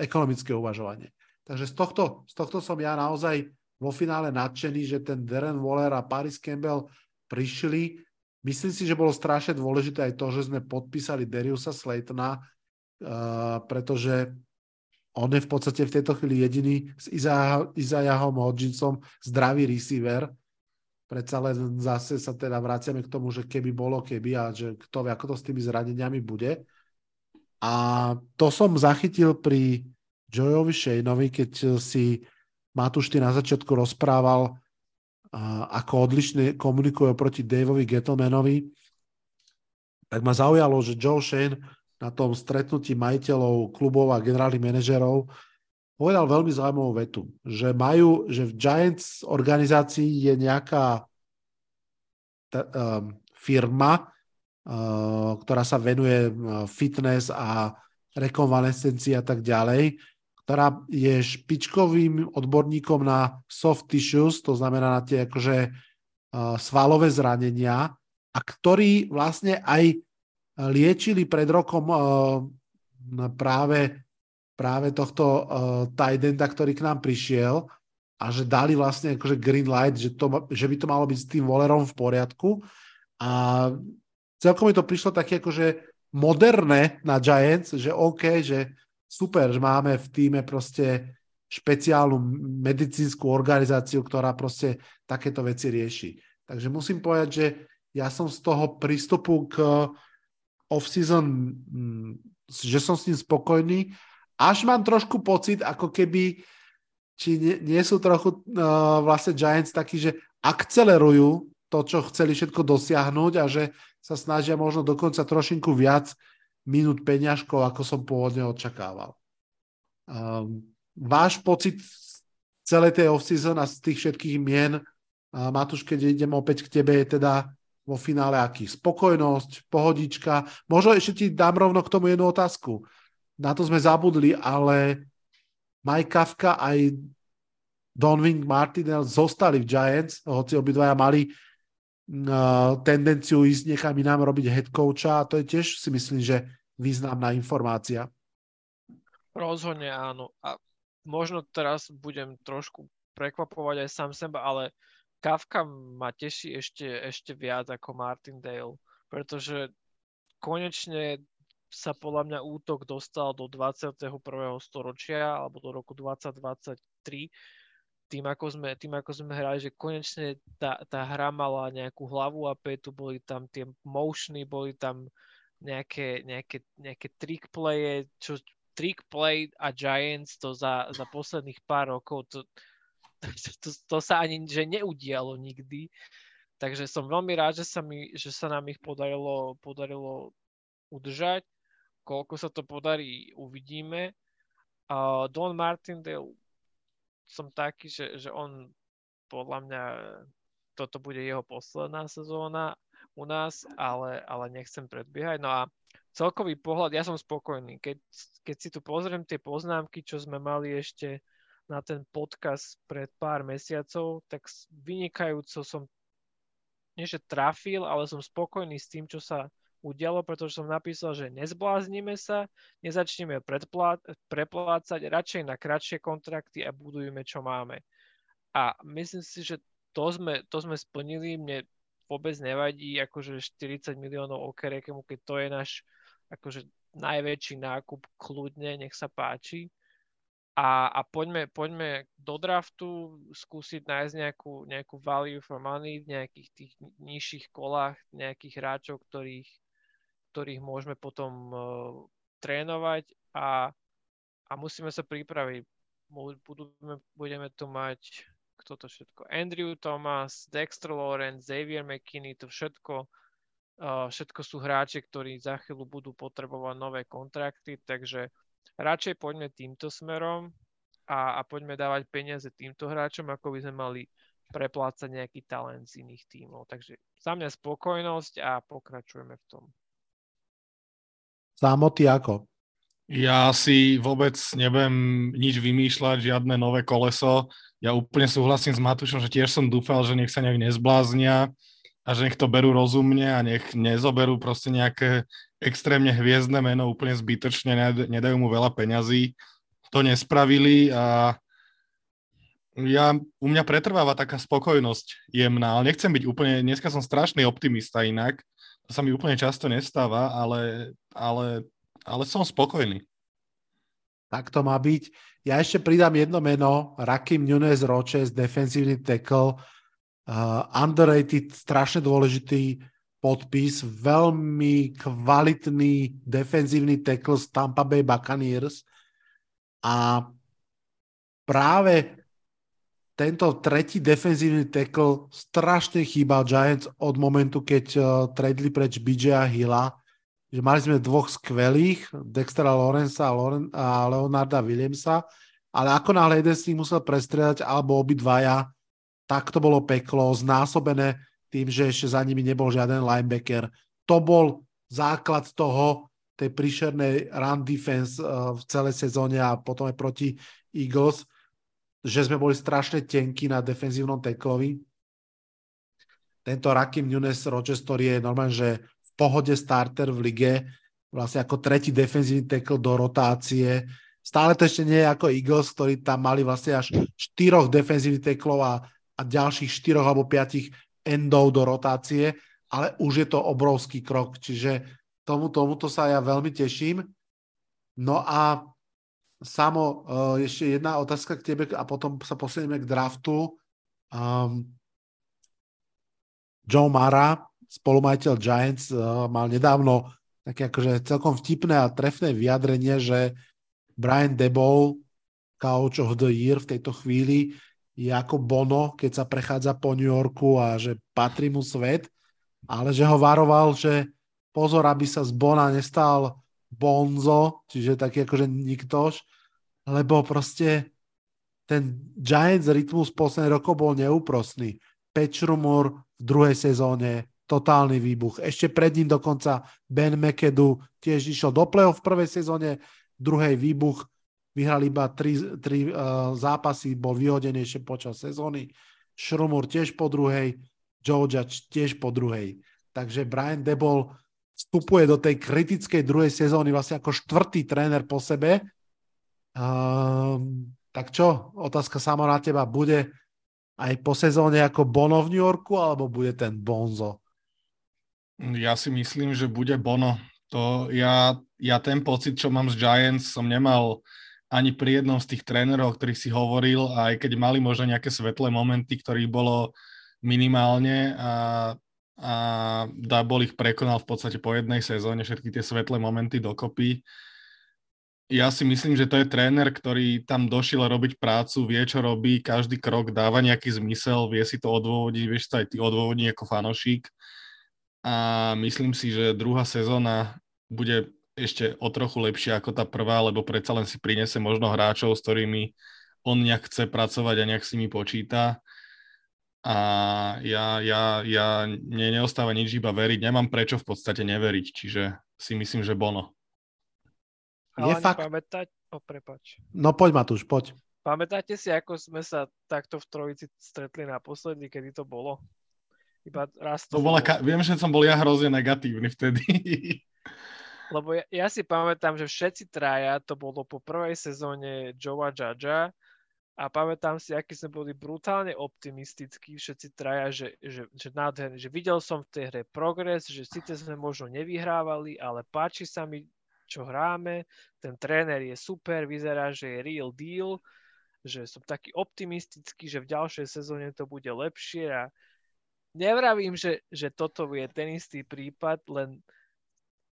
ekonomické uvažovanie. Takže z tohto, z tohto som ja naozaj vo finále nadšený, že ten Darren Waller a Paris Campbell prišli. Myslím si, že bolo strašne dôležité aj to, že sme podpísali Dariusa Slaytona, uh, pretože on je v podstate v tejto chvíli jediný s Izajahom Hodginsom zdravý receiver. Predsa len zase sa teda vraciame k tomu, že keby bolo keby a že kto vie, ako to s tými zraneniami bude. A to som zachytil pri Joyovi Shaneovi, keď si Matúš ty na začiatku rozprával, ako odlišne komunikuje proti Daveovi Gettlemanovi, tak ma zaujalo, že Joe Shane na tom stretnutí majiteľov klubov a generálnych manažerov povedal veľmi zaujímavú vetu, že majú, že v Giants organizácii je nejaká t- um, firma, Eh, ktorá sa venuje eh, fitness a rekonvalescencii a tak ďalej, ktorá je špičkovým odborníkom na soft tissues, to znamená na tie akože eh, svalové zranenia a ktorí vlastne aj liečili pred rokom práve, práve tohto tight enda, ktorý k nám prišiel a že dali vlastne akože green light, že, to, že by to malo byť s tým volerom v poriadku. A celkom mi to prišlo také akože moderné na Giants, že OK, že super, že máme v týme proste špeciálnu medicínsku organizáciu, ktorá proste takéto veci rieši. Takže musím povedať, že ja som z toho prístupu k off-season, mm, že som s ním spokojný. Až mám trošku pocit, ako keby, či nie, nie sú trochu uh, vlastne Giants takí, že akcelerujú to, čo chceli všetko dosiahnuť a že sa snažia možno dokonca trošinku viac minút peňažkov, ako som pôvodne očakával. Um, váš pocit celej tej off-season a z tých všetkých mien, uh, Matúš, keď idem opäť k tebe, je teda vo finále aký? Spokojnosť, pohodička. Možno ešte ti dám rovno k tomu jednu otázku. Na to sme zabudli, ale Mike Kafka aj Donwing Martinel zostali v Giants, hoci obidvaja mali tendenciu ísť niekam inám robiť head coacha a to je tiež si myslím, že významná informácia. Rozhodne áno. A možno teraz budem trošku prekvapovať aj sám seba, ale Kafka ma teší ešte, ešte viac ako Martindale, pretože konečne sa podľa mňa útok dostal do 21. storočia alebo do roku 2023 tým ako sme, tým ako sme hrali, že konečne tá, tá hra mala nejakú hlavu a petu, boli tam tie motiony, boli tam nejaké, nejaké, nejaké trick playe, čo trick play a Giants to za, za posledných pár rokov to, to, to, to sa ani že neudialo nikdy. Takže som veľmi rád, že sa, mi, že sa nám ich podarilo, podarilo udržať. Koľko sa to podarí, uvidíme. Uh, Don Martindale som taký, že, že on podľa mňa toto bude jeho posledná sezóna u nás, ale, ale nechcem predbiehať. No a celkový pohľad, ja som spokojný. Keď, keď si tu pozriem tie poznámky, čo sme mali ešte na ten podcast pred pár mesiacov, tak vynikajúco som nie že trafil, ale som spokojný s tým, čo sa udialo, pretože som napísal, že nezbláznime sa, nezačneme predplá- preplácať, radšej na kratšie kontrakty a budujeme, čo máme. A myslím si, že to sme, to sme splnili. Mne vôbec nevadí akože 40 miliónov okerekemu, keď to je náš akože najväčší nákup kľudne, nech sa páči. A, a poďme, poďme do draftu skúsiť nájsť nejakú, nejakú value for money v nejakých tých nižších kolách, nejakých hráčov, ktorých, ktorých môžeme potom uh, trénovať a, a musíme sa pripraviť. Budeme, budeme tu mať kto to všetko? Andrew Thomas, Dexter Lawrence, Xavier McKinney, to všetko, uh, všetko sú hráči, ktorí za chvíľu budú potrebovať nové kontrakty, takže radšej poďme týmto smerom a, a poďme dávať peniaze týmto hráčom, ako by sme mali preplácať nejaký talent z iných tímov. Takže za mňa spokojnosť a pokračujeme v tom. Samo ty ako? Ja si vôbec nebudem nič vymýšľať, žiadne nové koleso. Ja úplne súhlasím s Matušom, že tiež som dúfal, že nech sa nejak nezbláznia a že nech to berú rozumne a nech nezoberú proste nejaké extrémne hviezdne meno úplne zbytočne, nedajú mu veľa peňazí. To nespravili a ja, u mňa pretrváva taká spokojnosť jemná, ale nechcem byť úplne, dneska som strašný optimista inak, to sa mi úplne často nestáva, ale, ale, ale som spokojný. Tak to má byť. Ja ešte pridám jedno meno, Rakim Nunes Roches, defensívny tackle, uh, underrated, strašne dôležitý podpis, veľmi kvalitný defenzívny tackle z Tampa Bay Buccaneers. A práve tento tretí defenzívny tackle strašne chýbal Giants od momentu, keď uh, tradli preč BJ Hilla, že mali sme dvoch skvelých, Dextera Lorenza a, Leonarda Williamsa, ale ako náhle jeden z nich musel prestrieľať, alebo obidvaja, tak to bolo peklo, znásobené tým, že ešte za nimi nebol žiaden linebacker. To bol základ toho, tej príšernej run defense uh, v celej sezóne a potom aj proti Eagles, že sme boli strašne tenkí na defenzívnom teklovi. Tento Rakim Nunes ktorý je normálne, že pohode starter v lige, vlastne ako tretí defenzívny tekl do rotácie. Stále to ešte nie je ako Eagles, ktorí tam mali vlastne až štyroch defenzívnych teklov a, a ďalších štyroch alebo piatich endov do rotácie, ale už je to obrovský krok, čiže tomu, tomuto sa ja veľmi teším. No a Samo, uh, ešte jedna otázka k tebe a potom sa posunieme k draftu. Um, Joe Mara, spolumajiteľ Giants, uh, mal nedávno také akože celkom vtipné a trefné vyjadrenie, že Brian Debol, coach of the year v tejto chvíli, je ako Bono, keď sa prechádza po New Yorku a že patrí mu svet, ale že ho varoval, že pozor, aby sa z Bona nestal Bonzo, čiže taký akože niktož, lebo proste ten Giants rytmus posledných rokov bol neúprostný. Pečrumor v druhej sezóne, totálny výbuch. Ešte pred ním dokonca Ben McAdoo tiež išiel do play-off v prvej sezóne, druhej výbuch vyhral iba tri, tri uh, zápasy, bol vyhodený ešte počas sezóny. Šrumur tiež po druhej, Joe Judge tiež po druhej. Takže Brian Debol vstupuje do tej kritickej druhej sezóny vlastne ako štvrtý tréner po sebe. Uh, tak čo, otázka sama na teba, bude aj po sezóne ako Bono v New Yorku, alebo bude ten Bonzo? Ja si myslím, že bude Bono. To ja, ja ten pocit, čo mám z Giants, som nemal ani pri jednom z tých trénerov, o ktorých si hovoril, aj keď mali možno nejaké svetlé momenty, ktorých bolo minimálne a, a Dabol ich prekonal v podstate po jednej sezóne, všetky tie svetlé momenty dokopy. Ja si myslím, že to je tréner, ktorý tam došiel robiť prácu, vie, čo robí, každý krok dáva nejaký zmysel, vie si to odôvodiť, vieš sa aj ty odôvodniť ako fanošík. A myslím si, že druhá sezóna bude ešte o trochu lepšie ako tá prvá, lebo predsa len si prinese možno hráčov, s ktorými on nejak chce pracovať a nejak s nimi počíta. A ja, ja, ja ne, neostáva nič iba veriť. Nemám prečo v podstate neveriť, čiže si myslím, že Bono. Ale je fakt... pamätať... O, prepač. No poď Matúš, poď. Pamätáte si, ako sme sa takto v trojici stretli naposledy, kedy to bolo? Iba raz to, to bola, ka- viem, že som bol ja hrozne negatívny vtedy. Lebo ja, ja si pamätám, že všetci traja, to bolo po prvej sezóne Joea Judgea a pamätám si, akí sme boli brutálne optimistickí všetci traja, že, že, že nádherný, že videl som v tej hre progres, že síce sme možno nevyhrávali, ale páči sa mi, čo hráme, ten tréner je super, vyzerá, že je real deal, že som taký optimistický, že v ďalšej sezóne to bude lepšie a nevravím, že, že toto je ten istý prípad, len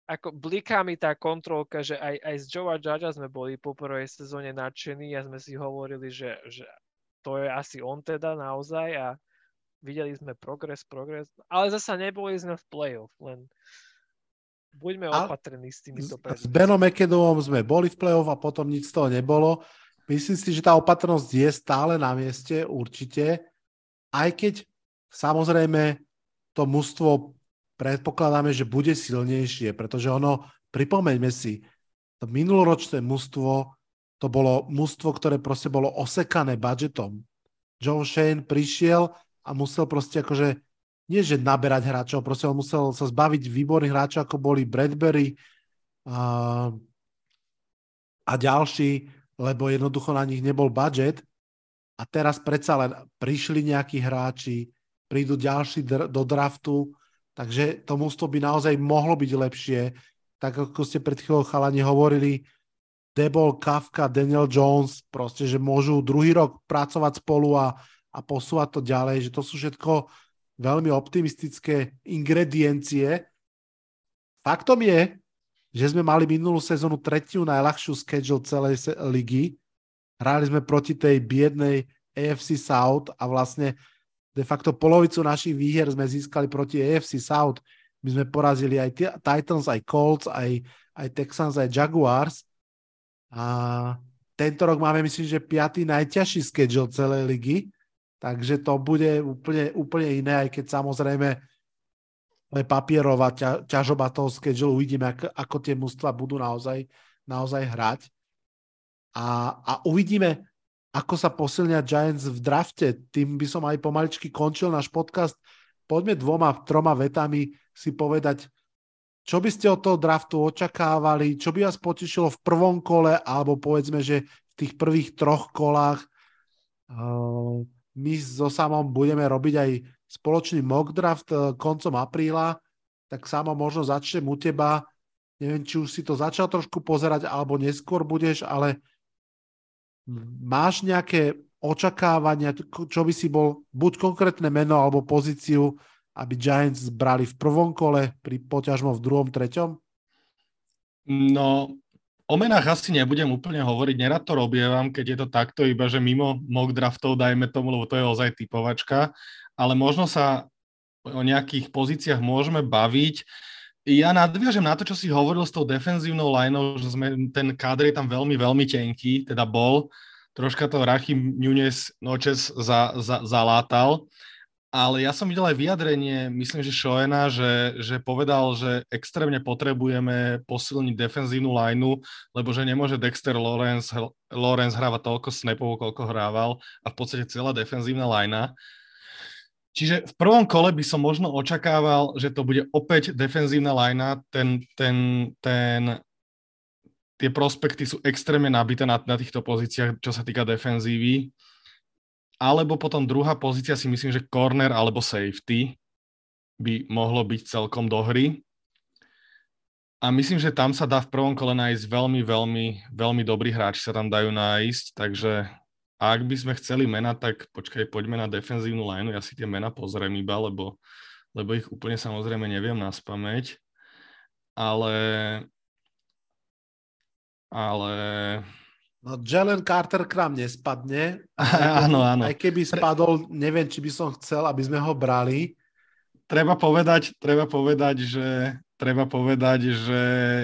ako bliká mi tá kontrolka, že aj, aj z Joe Judge sme boli po prvej sezóne nadšení a sme si hovorili, že, že to je asi on teda naozaj a videli sme progres, progres, ale zasa neboli sme v playoff, len buďme a opatrní s týmito S Benom McAdamom sme boli v playoff a potom nič z toho nebolo. Myslím si, že tá opatrnosť je stále na mieste, určite, aj keď samozrejme to mužstvo predpokladáme, že bude silnejšie, pretože ono, pripomeňme si, to minuloročné mužstvo, to bolo mužstvo, ktoré proste bolo osekané budžetom. Joe Shane prišiel a musel proste akože, nie že naberať hráčov, proste on musel sa zbaviť výborných hráčov, ako boli Bradbury a, a ďalší, lebo jednoducho na nich nebol budget. A teraz predsa len prišli nejakí hráči, prídu ďalší dr- do draftu, Takže to mústvo by naozaj mohlo byť lepšie. Tak ako ste pred chvíľou chalani hovorili, Debol, Kafka, Daniel Jones, proste, že môžu druhý rok pracovať spolu a, a posúvať to ďalej, že to sú všetko veľmi optimistické ingrediencie. Faktom je, že sme mali minulú sezónu tretiu najľahšiu schedule celej ligy. Hrali sme proti tej biednej AFC South a vlastne de facto polovicu našich výher sme získali proti AFC South. My sme porazili aj Titans, aj Colts, aj, aj Texans, aj Jaguars. A tento rok máme, myslím, že piatý najťažší schedule celej ligy, takže to bude úplne, úplne iné, aj keď samozrejme papierová ťa, ťažoba toho schedule, uvidíme, ako, ako tie mužstva budú naozaj, naozaj hrať. A, a uvidíme, ako sa posilnia Giants v drafte. Tým by som aj pomaličky končil náš podcast. Poďme dvoma, troma vetami si povedať, čo by ste od toho draftu očakávali, čo by vás potešilo v prvom kole, alebo povedzme, že v tých prvých troch kolách my so samom budeme robiť aj spoločný mock draft uh, koncom apríla, tak samo možno začnem u teba. Neviem, či už si to začal trošku pozerať, alebo neskôr budeš, ale Máš nejaké očakávania, čo by si bol buď konkrétne meno alebo pozíciu, aby Giants brali v prvom kole, pri poťažmo v druhom, treťom? No, o menách asi nebudem úplne hovoriť, nerad to robievam, keď je to takto, iba že mimo mock draftov, dajme tomu, lebo to je ozaj typovačka, ale možno sa o nejakých pozíciách môžeme baviť. Ja nadviažem na to, čo si hovoril s tou defenzívnou lineou, že sme, ten káder je tam veľmi, veľmi tenký, teda bol. Troška to Rachim Nunes Nočes za, za, zalátal. Ale ja som videl aj vyjadrenie, myslím, že Shoena, že, že povedal, že extrémne potrebujeme posilniť defenzívnu lineu, lebo že nemôže Dexter Lawrence, Lawrence hrávať toľko snapov, koľko hrával a v podstate celá defenzívna linea. Čiže v prvom kole by som možno očakával, že to bude opäť defenzívna lajna, ten, ten, ten, tie prospekty sú extrémne nabité na, na týchto pozíciách, čo sa týka defenzívy. Alebo potom druhá pozícia si myslím, že corner alebo safety by mohlo byť celkom do hry. A myslím, že tam sa dá v prvom kole nájsť veľmi, veľmi, veľmi dobrí hráči sa tam dajú nájsť, takže a ak by sme chceli mena, tak počkaj, poďme na defenzívnu lineu. Ja si tie mena pozriem iba, lebo, lebo ich úplne samozrejme neviem na spameť. Ale... Ale... No Jalen Carter k nám nespadne. áno, áno. Aj keby spadol, neviem, či by som chcel, aby sme ho brali. Treba povedať, treba povedať, že treba povedať, že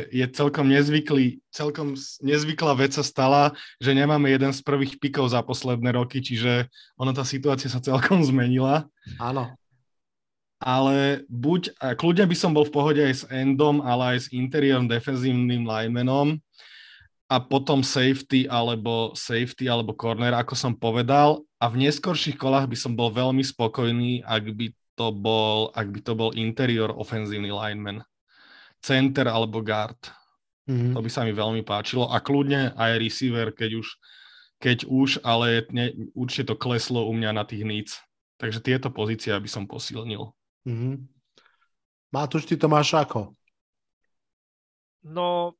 je celkom nezvyklý, celkom nezvyklá vec sa stala, že nemáme jeden z prvých pikov za posledné roky, čiže ona tá situácia sa celkom zmenila. Áno. Ale buď, a kľudne by som bol v pohode aj s endom, ale aj s interiérom defenzívnym linemanom a potom safety alebo safety alebo corner, ako som povedal. A v neskorších kolách by som bol veľmi spokojný, ak by to bol, ak by to bol interior ofenzívny lineman center alebo guard. Mm-hmm. To by sa mi veľmi páčilo. A kľudne aj receiver, keď už, keď už ale ne, určite to kleslo u mňa na tých needs. Takže tieto pozície by som posilnil. Mm-hmm. Matúš, ty to máš ako? No,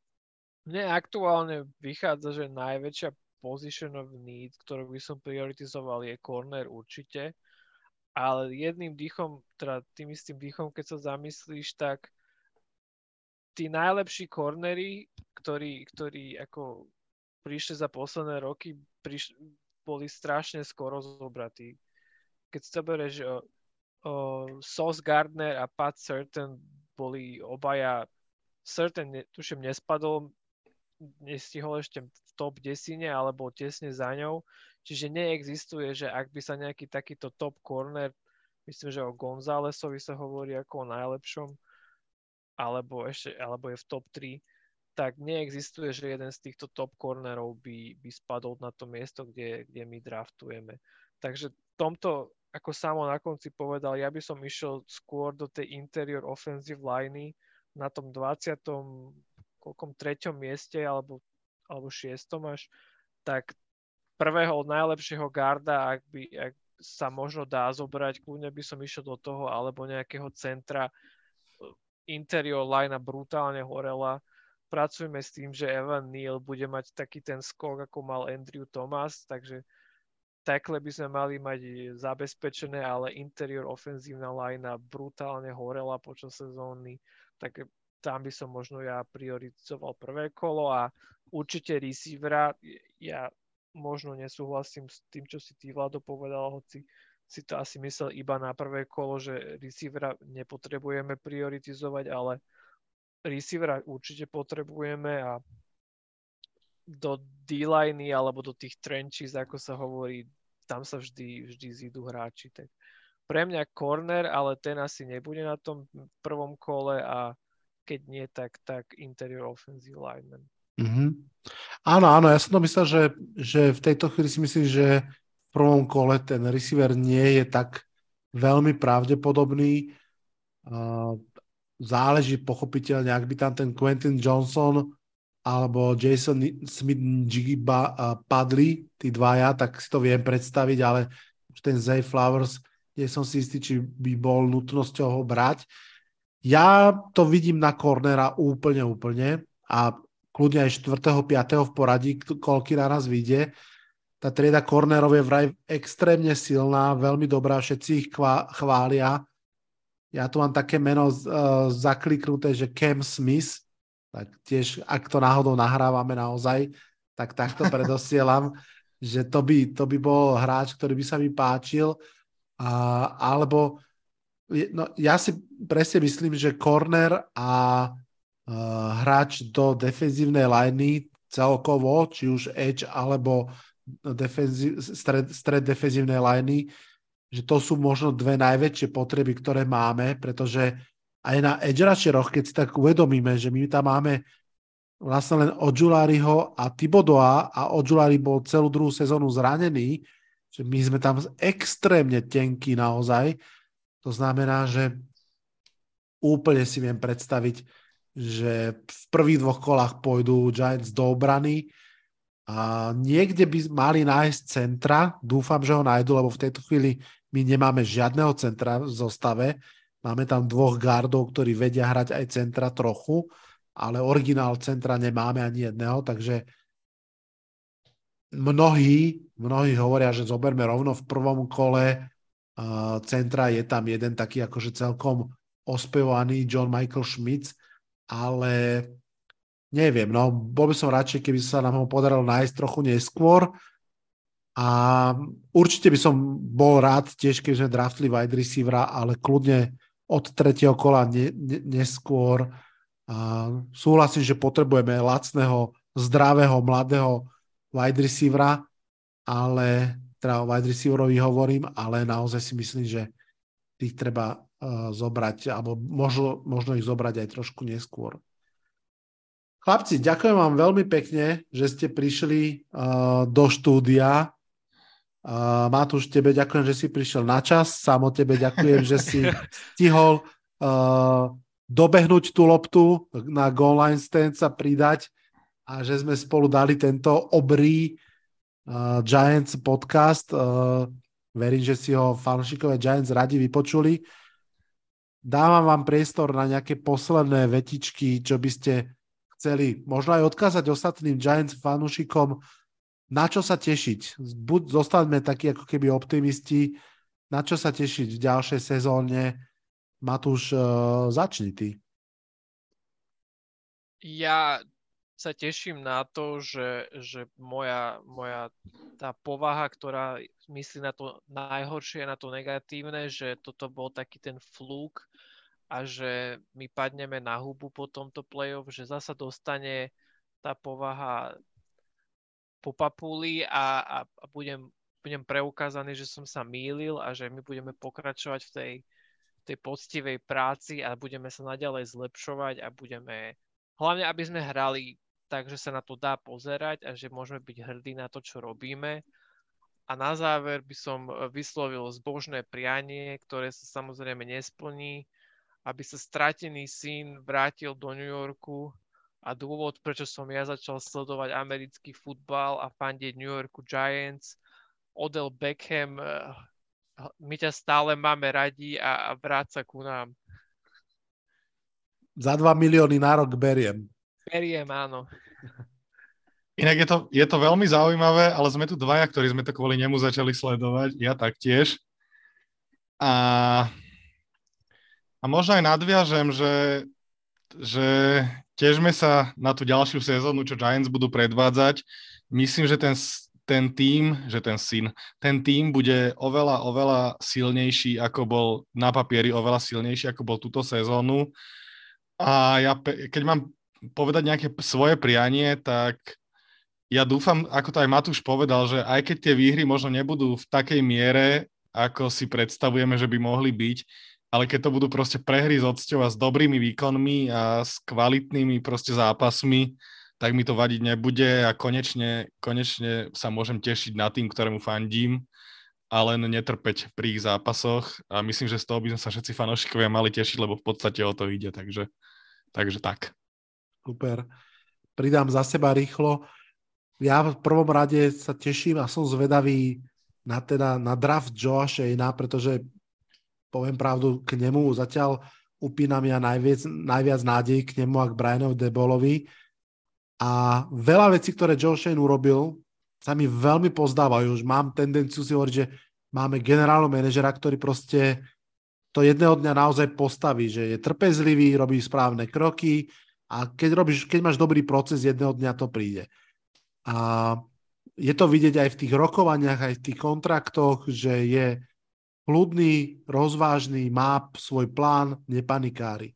Mne aktuálne vychádza, že najväčšia position of need, ktorú by som prioritizoval, je corner určite. Ale jedným dýchom, teda tým istým dýchom, keď sa zamyslíš, tak tí najlepší cornery, ktorí, ktorí ako prišli za posledné roky, priš, boli strašne skoro zobratí. Keď sa bereš, že Sauce Gardner a Pat Certain boli obaja Certain, tuším, nespadol, nestihol ešte v top desine alebo tesne za ňou. Čiže neexistuje, že ak by sa nejaký takýto top corner, myslím, že o Gonzálesovi sa hovorí ako o najlepšom, alebo, ešte, alebo je v top 3, tak neexistuje, že jeden z týchto top cornerov by, by spadol na to miesto, kde, kde my draftujeme. Takže tomto, ako samo na konci povedal, ja by som išiel skôr do tej interior offensive liney na tom 20. koľkom treťom mieste alebo, alebo šiestom až, tak prvého najlepšieho garda, ak, by, ak sa možno dá zobrať, kľudne by som išiel do toho, alebo nejakého centra interior line brutálne horela. Pracujeme s tým, že Evan Neal bude mať taký ten skok, ako mal Andrew Thomas, takže takhle by sme mali mať zabezpečené, ale interior ofenzívna linea brutálne horela počas sezóny, tak tam by som možno ja prioritizoval prvé kolo a určite receivera, ja možno nesúhlasím s tým, čo si ty Vlado povedal, hoci si to asi myslel iba na prvé kolo, že receivera nepotrebujeme prioritizovať, ale receivera určite potrebujeme a do d alebo do tých trenches, ako sa hovorí, tam sa vždy, vždy zídu hráči. Tak pre mňa corner, ale ten asi nebude na tom prvom kole a keď nie, tak, tak interior offensive lineman. Mm-hmm. Áno, áno, ja som to myslel, že, že v tejto chvíli si myslím, že prvom kole ten receiver nie je tak veľmi pravdepodobný. Záleží pochopiteľne, ak by tam ten Quentin Johnson alebo Jason Smith Jigba padli, tí dvaja, tak si to viem predstaviť, ale ten Zay Flowers, nie som si istý, či by bol nutnosťou ho brať. Ja to vidím na cornera úplne, úplne a kľudne aj 4. 5. v poradí, koľky na nás vyjde tá trieda kornerov je vraj extrémne silná, veľmi dobrá, všetci ich chvália. Ja tu mám také meno uh, zakliknuté, že Cam Smith, tak tiež, ak to náhodou nahrávame naozaj, tak takto predosielam, že to by, to by bol hráč, ktorý by sa mi páčil. Uh, alebo no, ja si presne myslím, že corner a uh, hráč do defenzívnej liney celkovo, či už edge alebo defenzív, stred, stred defenzívnej liney, že to sú možno dve najväčšie potreby, ktoré máme, pretože aj na edge rusheroch, keď si tak uvedomíme, že my tam máme vlastne len Odžuláriho a Tibodoa a Odžulári bol celú druhú sezónu zranený, že my sme tam extrémne tenkí naozaj. To znamená, že úplne si viem predstaviť, že v prvých dvoch kolách pôjdu Giants do obrany, niekde by mali nájsť centra, dúfam, že ho nájdu, lebo v tejto chvíli my nemáme žiadneho centra v zostave. Máme tam dvoch gardov, ktorí vedia hrať aj centra trochu, ale originál centra nemáme ani jedného, takže mnohí, mnohí hovoria, že zoberme rovno v prvom kole uh, centra, je tam jeden taký akože celkom ospevovaný John Michael Schmitz, ale neviem, no bol by som radšej, keby sa nám ho podarilo nájsť trochu neskôr a určite by som bol rád tiež, keby sme draftli wide receivera, ale kľudne od tretieho kola ne, ne, neskôr. A súhlasím, že potrebujeme lacného, zdravého, mladého wide receivera, ale teda o wide receiverovi hovorím, ale naozaj si myslím, že tých treba uh, zobrať, alebo možno, možno ich zobrať aj trošku neskôr. Chlapci, ďakujem vám veľmi pekne, že ste prišli uh, do štúdia. Uh, Matúš, tebe ďakujem, že si prišiel na čas. Samo tebe ďakujem, že si stihol uh, dobehnúť tú loptu na goal line stand sa pridať a že sme spolu dali tento obrý uh, Giants podcast. Uh, verím, že si ho fanšikové Giants radi vypočuli. Dávam vám priestor na nejaké posledné vetičky, čo by ste chceli možno aj odkázať ostatným Giants fanúšikom, na čo sa tešiť. Buď zostaňme takí ako keby optimisti, na čo sa tešiť v ďalšej sezóne. Matúš, uh, začni ty. Ja sa teším na to, že, že moja, moja tá povaha, ktorá myslí na to najhoršie, na to negatívne, že toto bol taký ten flúk a že my padneme na hubu po tomto playoff, že zasa dostane tá povaha po papuli a, a, a budem, budem preukázaný, že som sa mýlil a že my budeme pokračovať v tej, tej poctivej práci a budeme sa naďalej zlepšovať a budeme hlavne, aby sme hrali takže sa na to dá pozerať a že môžeme byť hrdí na to, čo robíme. A na záver by som e, vyslovil zbožné prianie, ktoré sa samozrejme nesplní, aby sa stratený syn vrátil do New Yorku a dôvod, prečo som ja začal sledovať americký futbal a fandieť New Yorku Giants, Odell Beckham, e, my ťa stále máme radi a, a vráť sa ku nám. Za 2 milióny na rok beriem. Beriem, áno. Inak je to, je to veľmi zaujímavé, ale sme tu dvaja, ktorí sme to kvôli nemu začali sledovať, ja taktiež. A, a možno aj nadviažem, že, že tiežme sa na tú ďalšiu sezónu, čo Giants budú predvádzať. Myslím, že ten, ten tým, že ten syn, ten tým bude oveľa, oveľa silnejší, ako bol na papieri, oveľa silnejší, ako bol túto sezónu. A ja, keď mám povedať nejaké svoje prianie, tak ja dúfam, ako to aj Matúš povedal, že aj keď tie výhry možno nebudú v takej miere, ako si predstavujeme, že by mohli byť, ale keď to budú proste prehry s odsťou a s dobrými výkonmi a s kvalitnými proste zápasmi, tak mi to vadiť nebude a konečne, konečne sa môžem tešiť na tým, ktorému fandím a len netrpeť pri ich zápasoch a myslím, že z toho by sme sa všetci fanúšikovia mali tešiť, lebo v podstate o to ide, takže, takže tak. Super. Pridám za seba rýchlo. Ja v prvom rade sa teším a som zvedavý na, teda, na draft Joa Shayna, pretože poviem pravdu, k nemu zatiaľ upínam ja najviac, najviac nádej k nemu a k Brianovi Debolovi. A veľa vecí, ktoré Joe Shane urobil, sa mi veľmi pozdávajú. Už mám tendenciu si hovoriť, že máme generálneho manažera, ktorý proste to jedného dňa naozaj postaví, že je trpezlivý, robí správne kroky, a keď, robíš, keď máš dobrý proces, jedného dňa to príde. A je to vidieť aj v tých rokovaniach, aj v tých kontraktoch, že je kľudný, rozvážny, má svoj plán, nepanikári.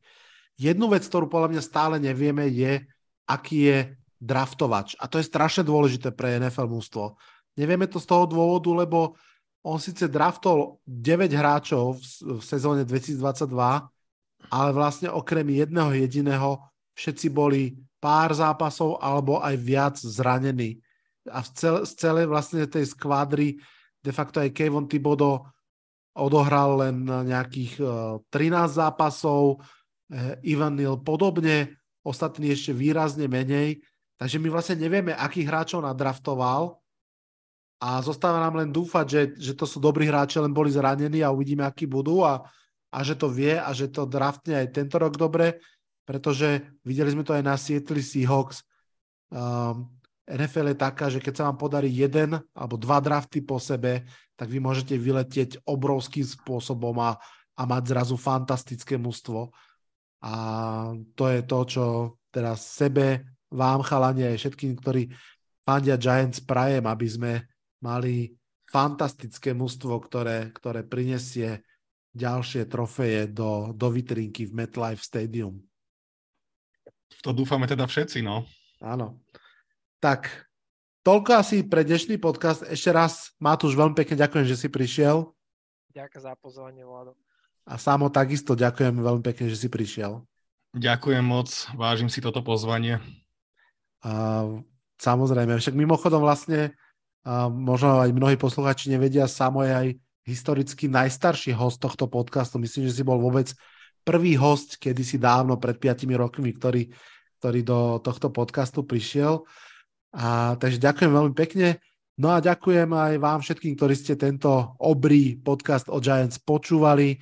Jednu vec, ktorú podľa mňa stále nevieme, je, aký je draftovač. A to je strašne dôležité pre NFL mústvo. Nevieme to z toho dôvodu, lebo on síce draftol 9 hráčov v, sezóne 2022, ale vlastne okrem jedného jediného všetci boli pár zápasov alebo aj viac zranení. A v cel, z celej vlastne tej skvadry de facto aj Kevin Thibodeau odohral len nejakých 13 e, zápasov, e, Ivan Neal podobne, ostatní ešte výrazne menej. Takže my vlastne nevieme, akých hráčov nadraftoval a zostáva nám len dúfať, že, že to sú dobrí hráči, len boli zranení a uvidíme, akí budú a, a že to vie a že to draftne aj tento rok dobre pretože videli sme to aj na Seattle Seahawks. Um, NFL je taká, že keď sa vám podarí jeden alebo dva drafty po sebe, tak vy môžete vyletieť obrovským spôsobom a, a mať zrazu fantastické mužstvo. A to je to, čo teraz sebe, vám chalani aj všetkým, ktorí fandia Giants prajem, aby sme mali fantastické mužstvo, ktoré, ktoré prinesie ďalšie trofeje do, do vitrinky v MetLife Stadium. V to dúfame teda všetci, no. Áno. Tak, toľko asi pre dnešný podcast. Ešte raz, Matúš, veľmi pekne ďakujem, že si prišiel. Ďakujem za pozvanie, Vlado. A Samo takisto ďakujem veľmi pekne, že si prišiel. Ďakujem moc, vážim si toto pozvanie. A, samozrejme, však mimochodom vlastne, a možno aj mnohí posluchači nevedia, Samo je aj historicky najstarší host tohto podcastu. Myslím, že si bol vôbec prvý host kedysi dávno, pred 5 rokmi, ktorý, ktorý do tohto podcastu prišiel. A, takže ďakujem veľmi pekne. No a ďakujem aj vám všetkým, ktorí ste tento obrý podcast o Giants počúvali.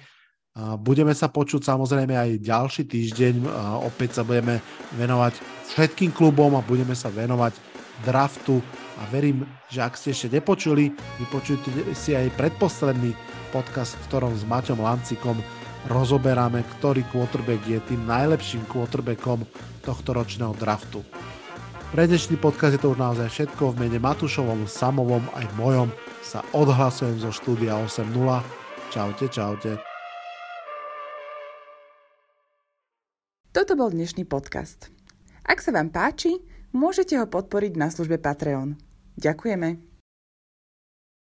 Budeme sa počuť samozrejme aj ďalší týždeň. Opäť sa budeme venovať všetkým klubom a budeme sa venovať draftu a verím, že ak ste ešte nepočuli, vypočujte si aj predposledný podcast, v ktorom s Maťom Lancikom rozoberáme, ktorý quarterback je tým najlepším quarterbackom tohto ročného draftu. Pre dnešný podcast je to už naozaj všetko. V mene Matúšovom, Samovom aj mojom sa odhlasujem zo štúdia 8.0. Čaute, čaute. Toto bol dnešný podcast. Ak sa vám páči, môžete ho podporiť na službe Patreon. Ďakujeme.